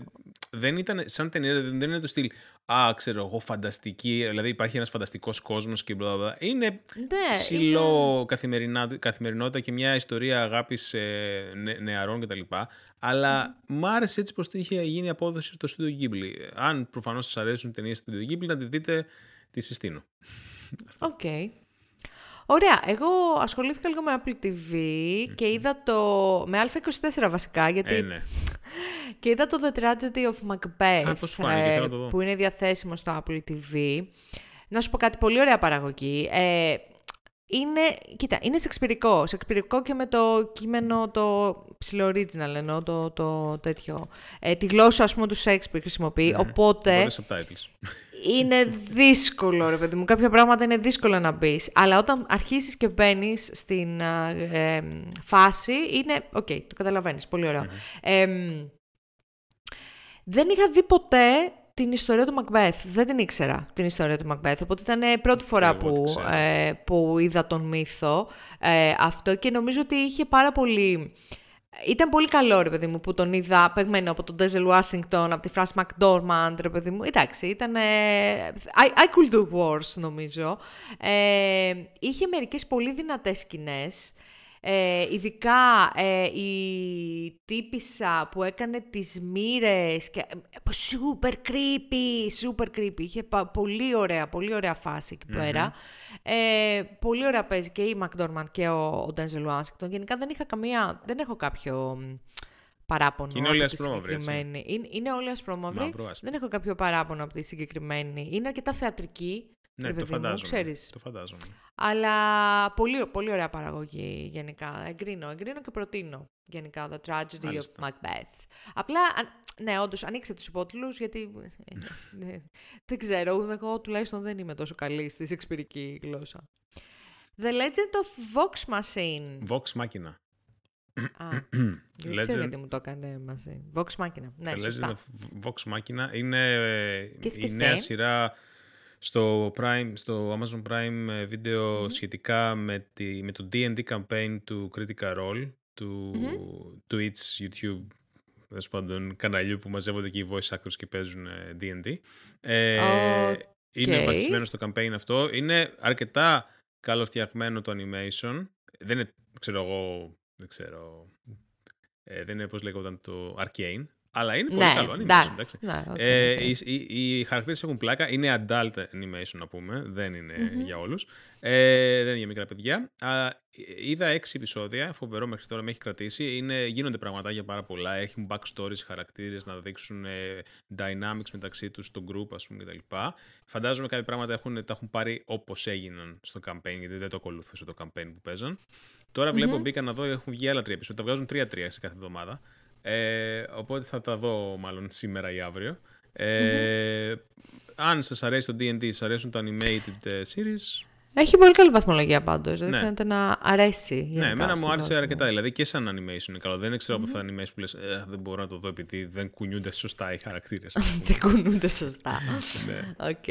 δεν ήταν σαν ταινία, δεν δεν είναι το στυλ. Α, ξέρω εγώ, φανταστική. Δηλαδή υπάρχει ένας φανταστικός κόσμος και μπλα μπλα. Είναι ναι, ψηλό καθημερινά, καθημερινότητα και μια ιστορία αγάπης νεαρών κτλ. Αλλά μ' άρεσε έτσι πως είχε γίνει η απόδοση στο Studio Ghibli. Αν προφανώς σας αρέσουν ταινίες στο Studio Ghibli, να τη δείτε, τη συστήνω. Οκ. Ωραία, εγώ ασχολήθηκα λίγο με Apple TV και είδα το... με Α24 βασικά, γιατί... Ε, ναι. Και είδα το The Tragedy of Macbeth, Α, πώς σου φάνηκε, ε, θέλω να το δω. που είναι διαθέσιμο στο Apple TV. Να σου πω κάτι πολύ ωραία παραγωγή. Ε, είναι, κοίτα, είναι σεξπυρικό. Σεξπυρικό και με το κείμενο το ψηλό original, εννοώ το, το τέτοιο. Ε, τη γλώσσα, ας πούμε, του Shakespeare χρησιμοποιεί. Οπότε Οπότε subtitles. είναι δύσκολο, ρε παιδί μου. Κάποια πράγματα είναι δύσκολο να μπεις. Αλλά όταν αρχίσεις και μπαίνεις στην α, ε, φάση, είναι. Οκ, το καταλαβαίνεις. Πολύ ωραίο. Εμ, δεν είχα δει ποτέ την ιστορία του Macbeth. Δεν την ήξερα την ιστορία του Macbeth. Οπότε ήταν ε, πρώτη φορά εγώ την που, ξέρω. ε, που είδα τον μύθο ε, αυτό και νομίζω ότι είχε πάρα πολύ... Ήταν πολύ καλό, ρε παιδί μου, που τον είδα παιγμένο από τον Ντένζελ Ουάσιγκτον, από τη Φράνσις McDormand, ρε παιδί μου. Εντάξει, ήταν... ε, I, I could do worse, νομίζω. Ε, είχε μερικές πολύ δυνατές σκηνές. Ε, ειδικά ε, η τύπησα που έκανε τις μοίρες και ε, super creepy, super creepy. Είχε πα- πολύ ωραία, πολύ ωραία φάση εκεί πέρα. Ε, πολύ ωραία παίζει και η McDormand και ο, ο Denzel Washington. Γενικά δεν είχα καμία, δεν έχω κάποιο μ, παράπονο Και είναι όλοι από τη ασπρόμαυροι, έτσι. συγκεκριμένη. Είναι, είναι όλοι ασπρόμαυροι. Μαύρο άσπρο. Δεν έχω κάποιο παράπονο από τη συγκεκριμένη. Είναι αρκετά θεατρική. Ναι, ρε το παιδί μου, φαντάζομαι. ξέρεις. Το φαντάζομαι. Αλλά πολύ, πολύ ωραία παραγωγή γενικά. Εγκρίνω, εγκρίνω και προτείνω γενικά The Tragedy Μάλιστα. of Macbeth. Απλά, αν- ναι, όντως, ανοίξτε τους υπότιτλους γιατί ε, δεν ξέρω, εγώ τουλάχιστον δεν είμαι τόσο καλή στη σεξπυρική γλώσσα. The Legend of Vox Machine. Vox Machina. Α, δεν ξέρω Legend- γιατί μου το έκανε μαζί. Vox Machina. Ναι, The σωστά. Legend of Vox Machina είναι ε, Και η σκεφτέ. νέα σειρά στο, Prime, στο Amazon Prime ε, βίντεο σχετικά με, τη, με το D&D campaign του Critical Role, του Twitch, YouTube, τέλος πάντων καναλιού που μαζεύονται και οι voice actors και παίζουν ε, D&D. Ε, Είναι Οκ. βασισμένο στο campaign αυτό. Είναι αρκετά καλοφτιαγμένο το animation. Δεν είναι, ξέρω εγώ, δεν ξέρω, ε, δεν είναι πώς λέγονταν το Arcane, αλλά είναι πολύ ναι, καλό animation. εντάξει. εντάξει. Ναι, οκ, Ε, οκ. οι, οι, οι χαρακτήρες έχουν πλάκα. Είναι adult animation, να πούμε. Δεν είναι για όλους. Ε, δεν είναι για μικρά παιδιά. Α, είδα έξι επεισόδια. Φοβερό μέχρι τώρα με έχει κρατήσει. Είναι, γίνονται πραγματάκια πάρα πολλά. Έχουν backstories, χαρακτήρες να δείξουν ε, dynamics μεταξύ τους στο group, ας πούμε, κτλ. Φαντάζομαι κάποια πράγματα έχουν, τα έχουν πάρει όπως έγιναν στο campaign, γιατί δεν το ακολουθούσε το campaign που παίζαν. Τώρα βλέπω, μπήκα να δω, έχουν βγει άλλα τρία επεισόδια. Τα βγάζουν τρία-τρία σε κάθε εβδομάδα. Ε, οπότε θα τα δω μάλλον σήμερα ή αύριο. Ε, Αν σας αρέσει το D&D, σας αρέσουν τα animated ε, series, Έχει πολύ καλή βαθμολογία πάντως. Δηλαδή Ναι. φαίνεται να αρέσει. ναι, γενικά εμένα στον μου άρεσε κόσμο. αρκετά. Δηλαδή και σαν animation είναι καλό. Δεν ξέρω από αυτά τα animation που λες «Ε, δεν μπορώ να το δω επειδή δεν κουνιούνται σωστά οι χαρακτήρες. Δεν κουνούνται σωστά. ναι. Οκ.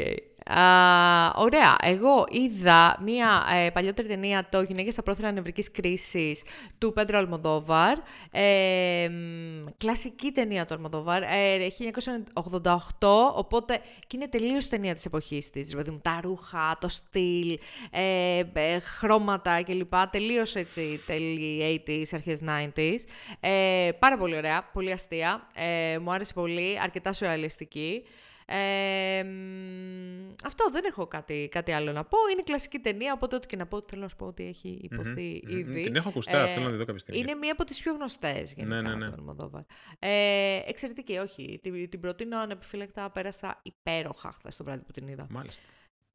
Α, ωραία. Εγώ είδα μία ε, παλιότερη ταινία, το «Γυναίκες στα πρόθυρα νευρικής κρίσης» του Πέντρο Αλμοδόβαρ. Ε, μ, κλασική ταινία του Αλμοδόβαρ, ε, 1988, οπότε και είναι τελείως ταινία της εποχής της. Δηλαδή, μου, τα ρούχα, το στυλ, ε, ε, χρώματα κλπ. Τελείως έτσι τέλη 80s, αρχές 90s. Ε, πάρα πολύ ωραία, πολύ αστεία. Ε, μου άρεσε πολύ, αρκετά σουρεαλιστική. Ε, μ, αυτό δεν έχω κάτι, κάτι άλλο να πω. Είναι κλασική ταινία, οπότε ό,τι και να πω θέλω να σου πω ότι έχει υποθεί μμμ. ήδη. Την έχω ακουστά, θέλω να τη δω κάποια στιγμή. Είναι μία από τις πιο γνωστές γενικά Ναι, ναι, ναι. του Αλμοδόβαρ. Ε, εξαιρετική, όχι. Την, την προτείνω ανεπιφύλακτα, πέρασα υπέροχα χθες το βράδυ που την είδα. Μάλιστα.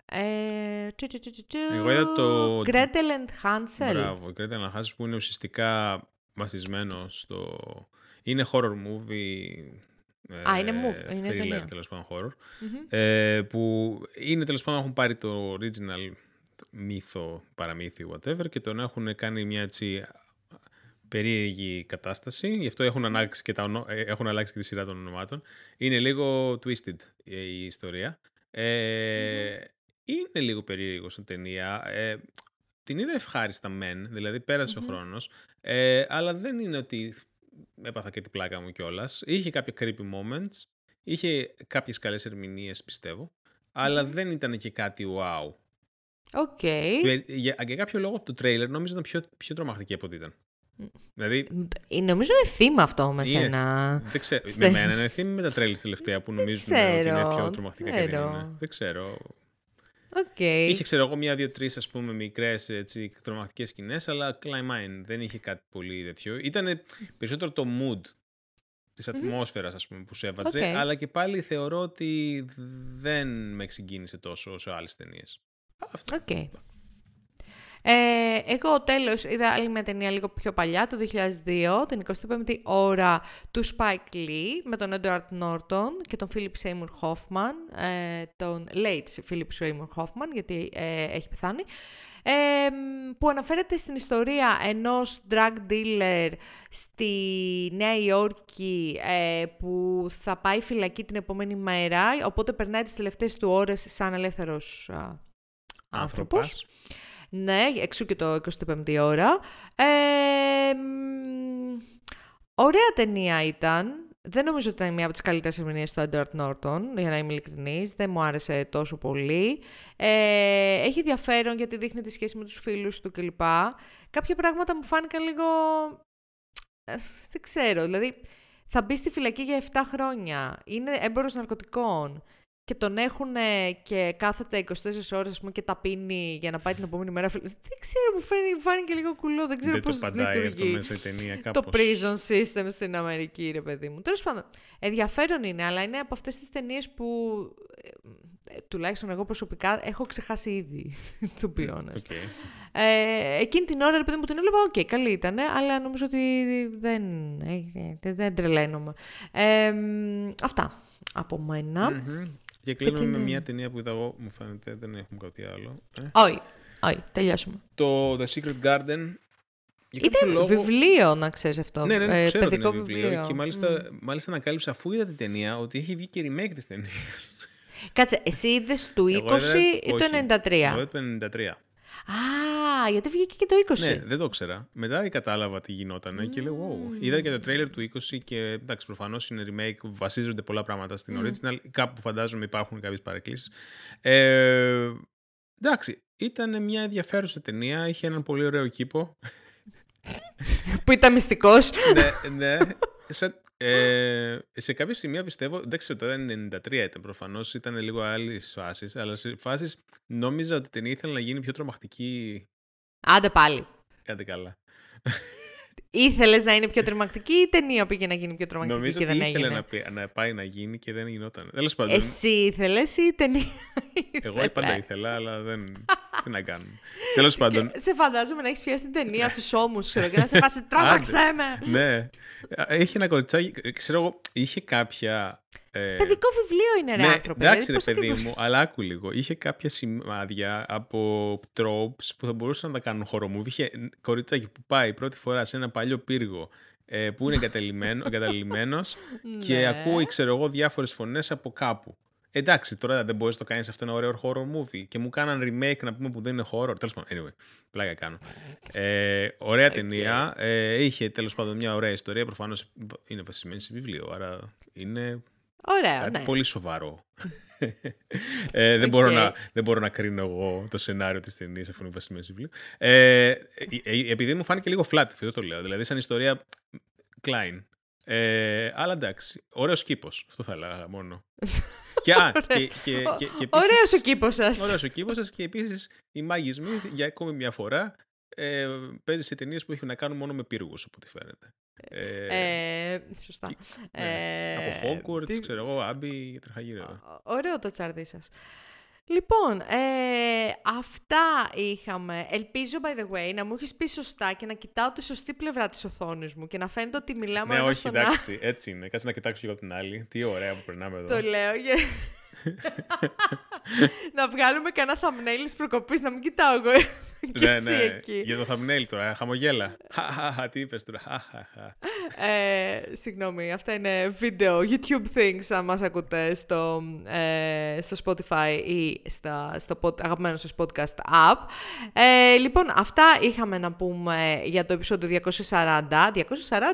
Ε, τσου, τσου, τσου, τσου, τσου. Εγώ είδα το- Gretel and Hansel. Μπράβο. Η Κρέτα Αναχάσης που είναι ουσιαστικά βασισμένο στο... Είναι horror movie. Ε, Α, είναι move, είναι thriller, ταινία. τέλος πάντων horror. Ε, που είναι τέλος πάντων έχουν πάρει το original μύθο, παραμύθι, whatever και τον έχουν κάνει μια έτσι περίεργη κατάσταση. Γι' αυτό έχουν αλλάξει και, τα, ονο- ε, έχουν αλλάξει και τη σειρά των ονομάτων. Είναι λίγο twisted ε, η ιστορία. Ε, Είναι λίγο περίεργο σαν ταινία. Ε, την είδα ευχάριστα μεν, δηλαδή πέρασε ο χρόνος, ε, αλλά δεν είναι ότι έπαθα και την πλάκα μου κιόλας. Είχε κάποια creepy moments, είχε κάποιες καλές ερμηνείες πιστεύω, αλλά δεν ήταν και κάτι wow. Οκ. Και Για, για κάποιο λόγο το τρέιλερ νόμιζα ήταν πιο, πιο τρομακτική από ό,τι ήταν. Δηλαδή, Ε, Νομίζω είναι θέμα αυτό με Είναι. σένα. δεν ξέρω. Στε- Με μένα είναι θέμα με τα τρέιλερ τελευταία που νομίζουν ότι είναι ξέρω, πιο τρομακτικά και δεν ξέρω. είναι. Δεν ξέρω. Οκ. Είχε, ξέρω εγώ, μία, δύο, τρεις ας πούμε μικρές τρομακτικές σκηνές, αλλά κλάιν μάιν δεν είχε κάτι πολύ τέτοιο. Ήταν περισσότερο το mood της ατμόσφαιρας, ας πούμε, που σε έβαζε, Οκ. αλλά και πάλι θεωρώ ότι δεν με συγκίνησε τόσο όσο άλλες ταινίες. Αυτό. Οκ. Ε, εγώ τέλος είδα άλλη μια ταινία λίγο πιο παλιά, το 2002, την 25η ώρα του Spike Lee με τον Edward Norton και τον Philip Seymour Hoffman, ε, τον late Philip Seymour Hoffman γιατί ε, έχει πεθάνει, ε, που αναφέρεται στην ιστορία ενός drug dealer στη Νέα Υόρκη ε, που θα πάει φυλακή την επόμενη μέρα, οπότε περνάει τις τελευταίες του ώρες σαν ελεύθερος α, άνθρωπος. Άνθρωπος. Ναι, εξού και το 25η ώρα. Ε, μ, ωραία ταινία ήταν. Δεν νομίζω ότι ήταν μία από τις καλύτερες ερμηνείες του Edward Norton, για να είμαι ειλικρινής. Δεν μου άρεσε τόσο πολύ. Ε, έχει ενδιαφέρον γιατί δείχνει τη σχέση με τους φίλους του κλπ. Κάποια πράγματα μου φάνηκαν λίγο... ε, δεν ξέρω, δηλαδή θα μπει στη φυλακή για 7 χρόνια. Είναι έμπορος ναρκωτικών και τον έχουν και κάθεται 24 ώρες ας πούμε, και τα πίνει για να πάει την επόμενη μέρα. φυλ- Δεν ξέρω, μου φάνηκε, φάνηκε λίγο κουλό, δεν ξέρω δεν το πώς παντάει αυτό λειτουργεί μέσα η ταινία το κάπως. prison system στην Αμερική, ρε παιδί μου. Τέλος πάντων, ενδιαφέρον είναι, αλλά είναι από αυτές τις ταινίες που ε, ε, τουλάχιστον εγώ προσωπικά έχω ξεχάσει ήδη, to be honest. Okay. Ε, εκείνη την ώρα, επειδή μου την έβλεπα, οκ, okay, καλή ήταν, αλλά νομίζω ότι δεν, ε, δεν τρελαίνομαι. Ε, αυτά από μένα. Mm-hmm. Και κλείνουμε με μια ταινία που είδα εγώ, μου φαίνεται, δεν έχουμε κάτι άλλο. Ε. Όχι, όχι, τελειώσουμε. Το The Secret Garden ήταν λόγο... βιβλίο, να ξέρεις αυτό. Ναι, ναι, ναι ε, ξέρω παιδικό ότι είναι βιβλίο. βιβλίο. Και μάλιστα, mm. μάλιστα ανακάλυψα αφού είδα την ταινία ότι έχει βγει και remake της ταινίας. Κάτσε, εσύ είδες του 20 ή το 93. Εγώ το 93. Α, γιατί βγήκε και το 20. Ναι, δεν το ήξερα. Μετά κατάλαβα τι γινόταν mm. και λέω, wow. Είδα και το τρέιλερ του 20 και εντάξει, προφανώς είναι remake, βασίζονται πολλά πράγματα στην mm. original. Κάπου φαντάζομαι υπάρχουν κάποιες παρεκκλήσεις. Ε, εντάξει, ήταν μια ενδιαφέρουσα ταινία, είχε έναν πολύ ωραίο κήπο. που ήταν μυστικός. ναι, ναι. Σε, ε, σε κάποια σημεία πιστεύω, δεν ξέρω τώρα είναι 93 ήταν προφανώς, ήταν λίγο άλλη φάση, αλλά σε φάσεις νόμιζα ότι η ταινία ήθελε να γίνει πιο τρομακτική. Άντε πάλι. Κάντε καλά. Ήθελες να είναι πιο τρομακτική ή η ταινία πήγε να γίνει πιο τρομακτική Νομίζω και δεν ότι ήθελε να, να πάει να γίνει και δεν γινόταν. Τέλος πάντων. Εσύ ήθελες ή η ταινία. Εγώ πάντα ήθελα, αλλά δεν. Τι να κάνουμε. Τέλος πάντων. σε φαντάζομαι να έχεις πιάσει την ταινία τους ώμους, ξέρω και να σε φάσει τρόμαξε με. ναι. Έχει ένα κοριτσάκι, ξέρω εγώ, είχε κάποια ε... Παιδικό βιβλίο είναι, ρε ναι, άνθρωπε. Εντάξει, ρε παιδί μου, αλλά άκου λίγο. Είχε κάποια σημάδια από tropes που θα μπορούσαν να τα κάνουν χορομούβι. Είχε κοριτσάκι που πάει πρώτη φορά σε ένα παλιό πύργο ε, που είναι εγκαταλειμμένο και ναι. ακούει, ξέρω εγώ, διάφορες φωνές από κάπου. Εντάξει, τώρα δεν μπορείς να το κάνεις αυτό ένα ωραίο horror movie. Και μου κάναν remake να πούμε που δεν είναι horror. Τέλος πάντων, anyway, πλάκα κάνω. Ε, ωραία okay. ταινία. Ε, είχε τέλος πάντων μια ωραία ιστορία. Προφανώς είναι βασισμένη σε βιβλίο. Άρα είναι Ωραία, Κάτι ναι. πολύ σοβαρό. ε, δεν, μπορώ να, δεν μπορώ να κρίνω εγώ το σενάριο της ταινίας αφού είναι βασισμένο βιβλίο. Ε, ε, ε, επειδή μου φάνηκε λίγο flat, αυτό το λέω. Δηλαδή, σαν ιστορία Klein. Ε, αλλά εντάξει, ωραίος κήπος. Αυτό θα έλεγα μόνο. και, α, και, και, και, και επίσης, ωραίος ο κήπος σας. Ωραίος ο κήπος σας και επίσης οι μάγισμοι για ακόμη μια φορά ε, παίζει σε ταινίες που έχουν να κάνουν μόνο με πύργους, από ό,τι φαίνεται. Ε, ε, σωστά. Ναι. Ε, από Hogwarts, τι... ξέρω εγώ, Άμπι, τραχαγύρα. Ωραίο το τσάρδι σας. Λοιπόν, ε, αυτά είχαμε. Ελπίζω, by the way, να μου έχεις πει σωστά και να κοιτάω τη σωστή πλευρά της οθόνης μου και να φαίνεται ότι μιλάμε Ναι, όχι, εντάξει, έτσι είναι. Κάτσε να κοιτάξω και από την άλλη. Τι ωραία που περνάμε εδώ. Το λέω, yeah. να βγάλουμε κανένα thumbnail της προκοπής, να μην κοιτάω εγώ. και ναι, ναι. Εκεί. Για το thumbnail τώρα, χαμογέλα. Τι είπες τώρα. ε, συγγνώμη, αυτά είναι βίντεο, YouTube things, αν μας ακούτε στο, ε, στο Spotify ή στα, στο pod, αγαπημένο σας podcast app. Ε, λοιπόν, αυτά είχαμε να πούμε για το επεισόδιο 240. 240,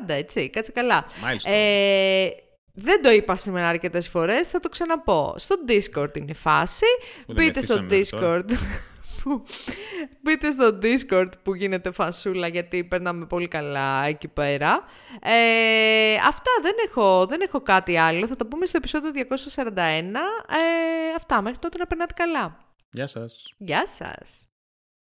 έτσι, κάτσε καλά. Μάλιστα. Ε, δεν το είπα σήμερα αρκετές φορές, θα το ξαναπώ. Στο Discord είναι η φάση. Μπείτε στο Discord. Μπείτε στο Discord που γίνεται φασούλα γιατί περνάμε πολύ καλά εκεί πέρα. Ε, αυτά δεν έχω, δεν έχω κάτι άλλο. Θα το πούμε στο επεισόδιο 241. Ε, αυτά μέχρι τότε να περνάτε καλά. Γεια σας. Γεια σας.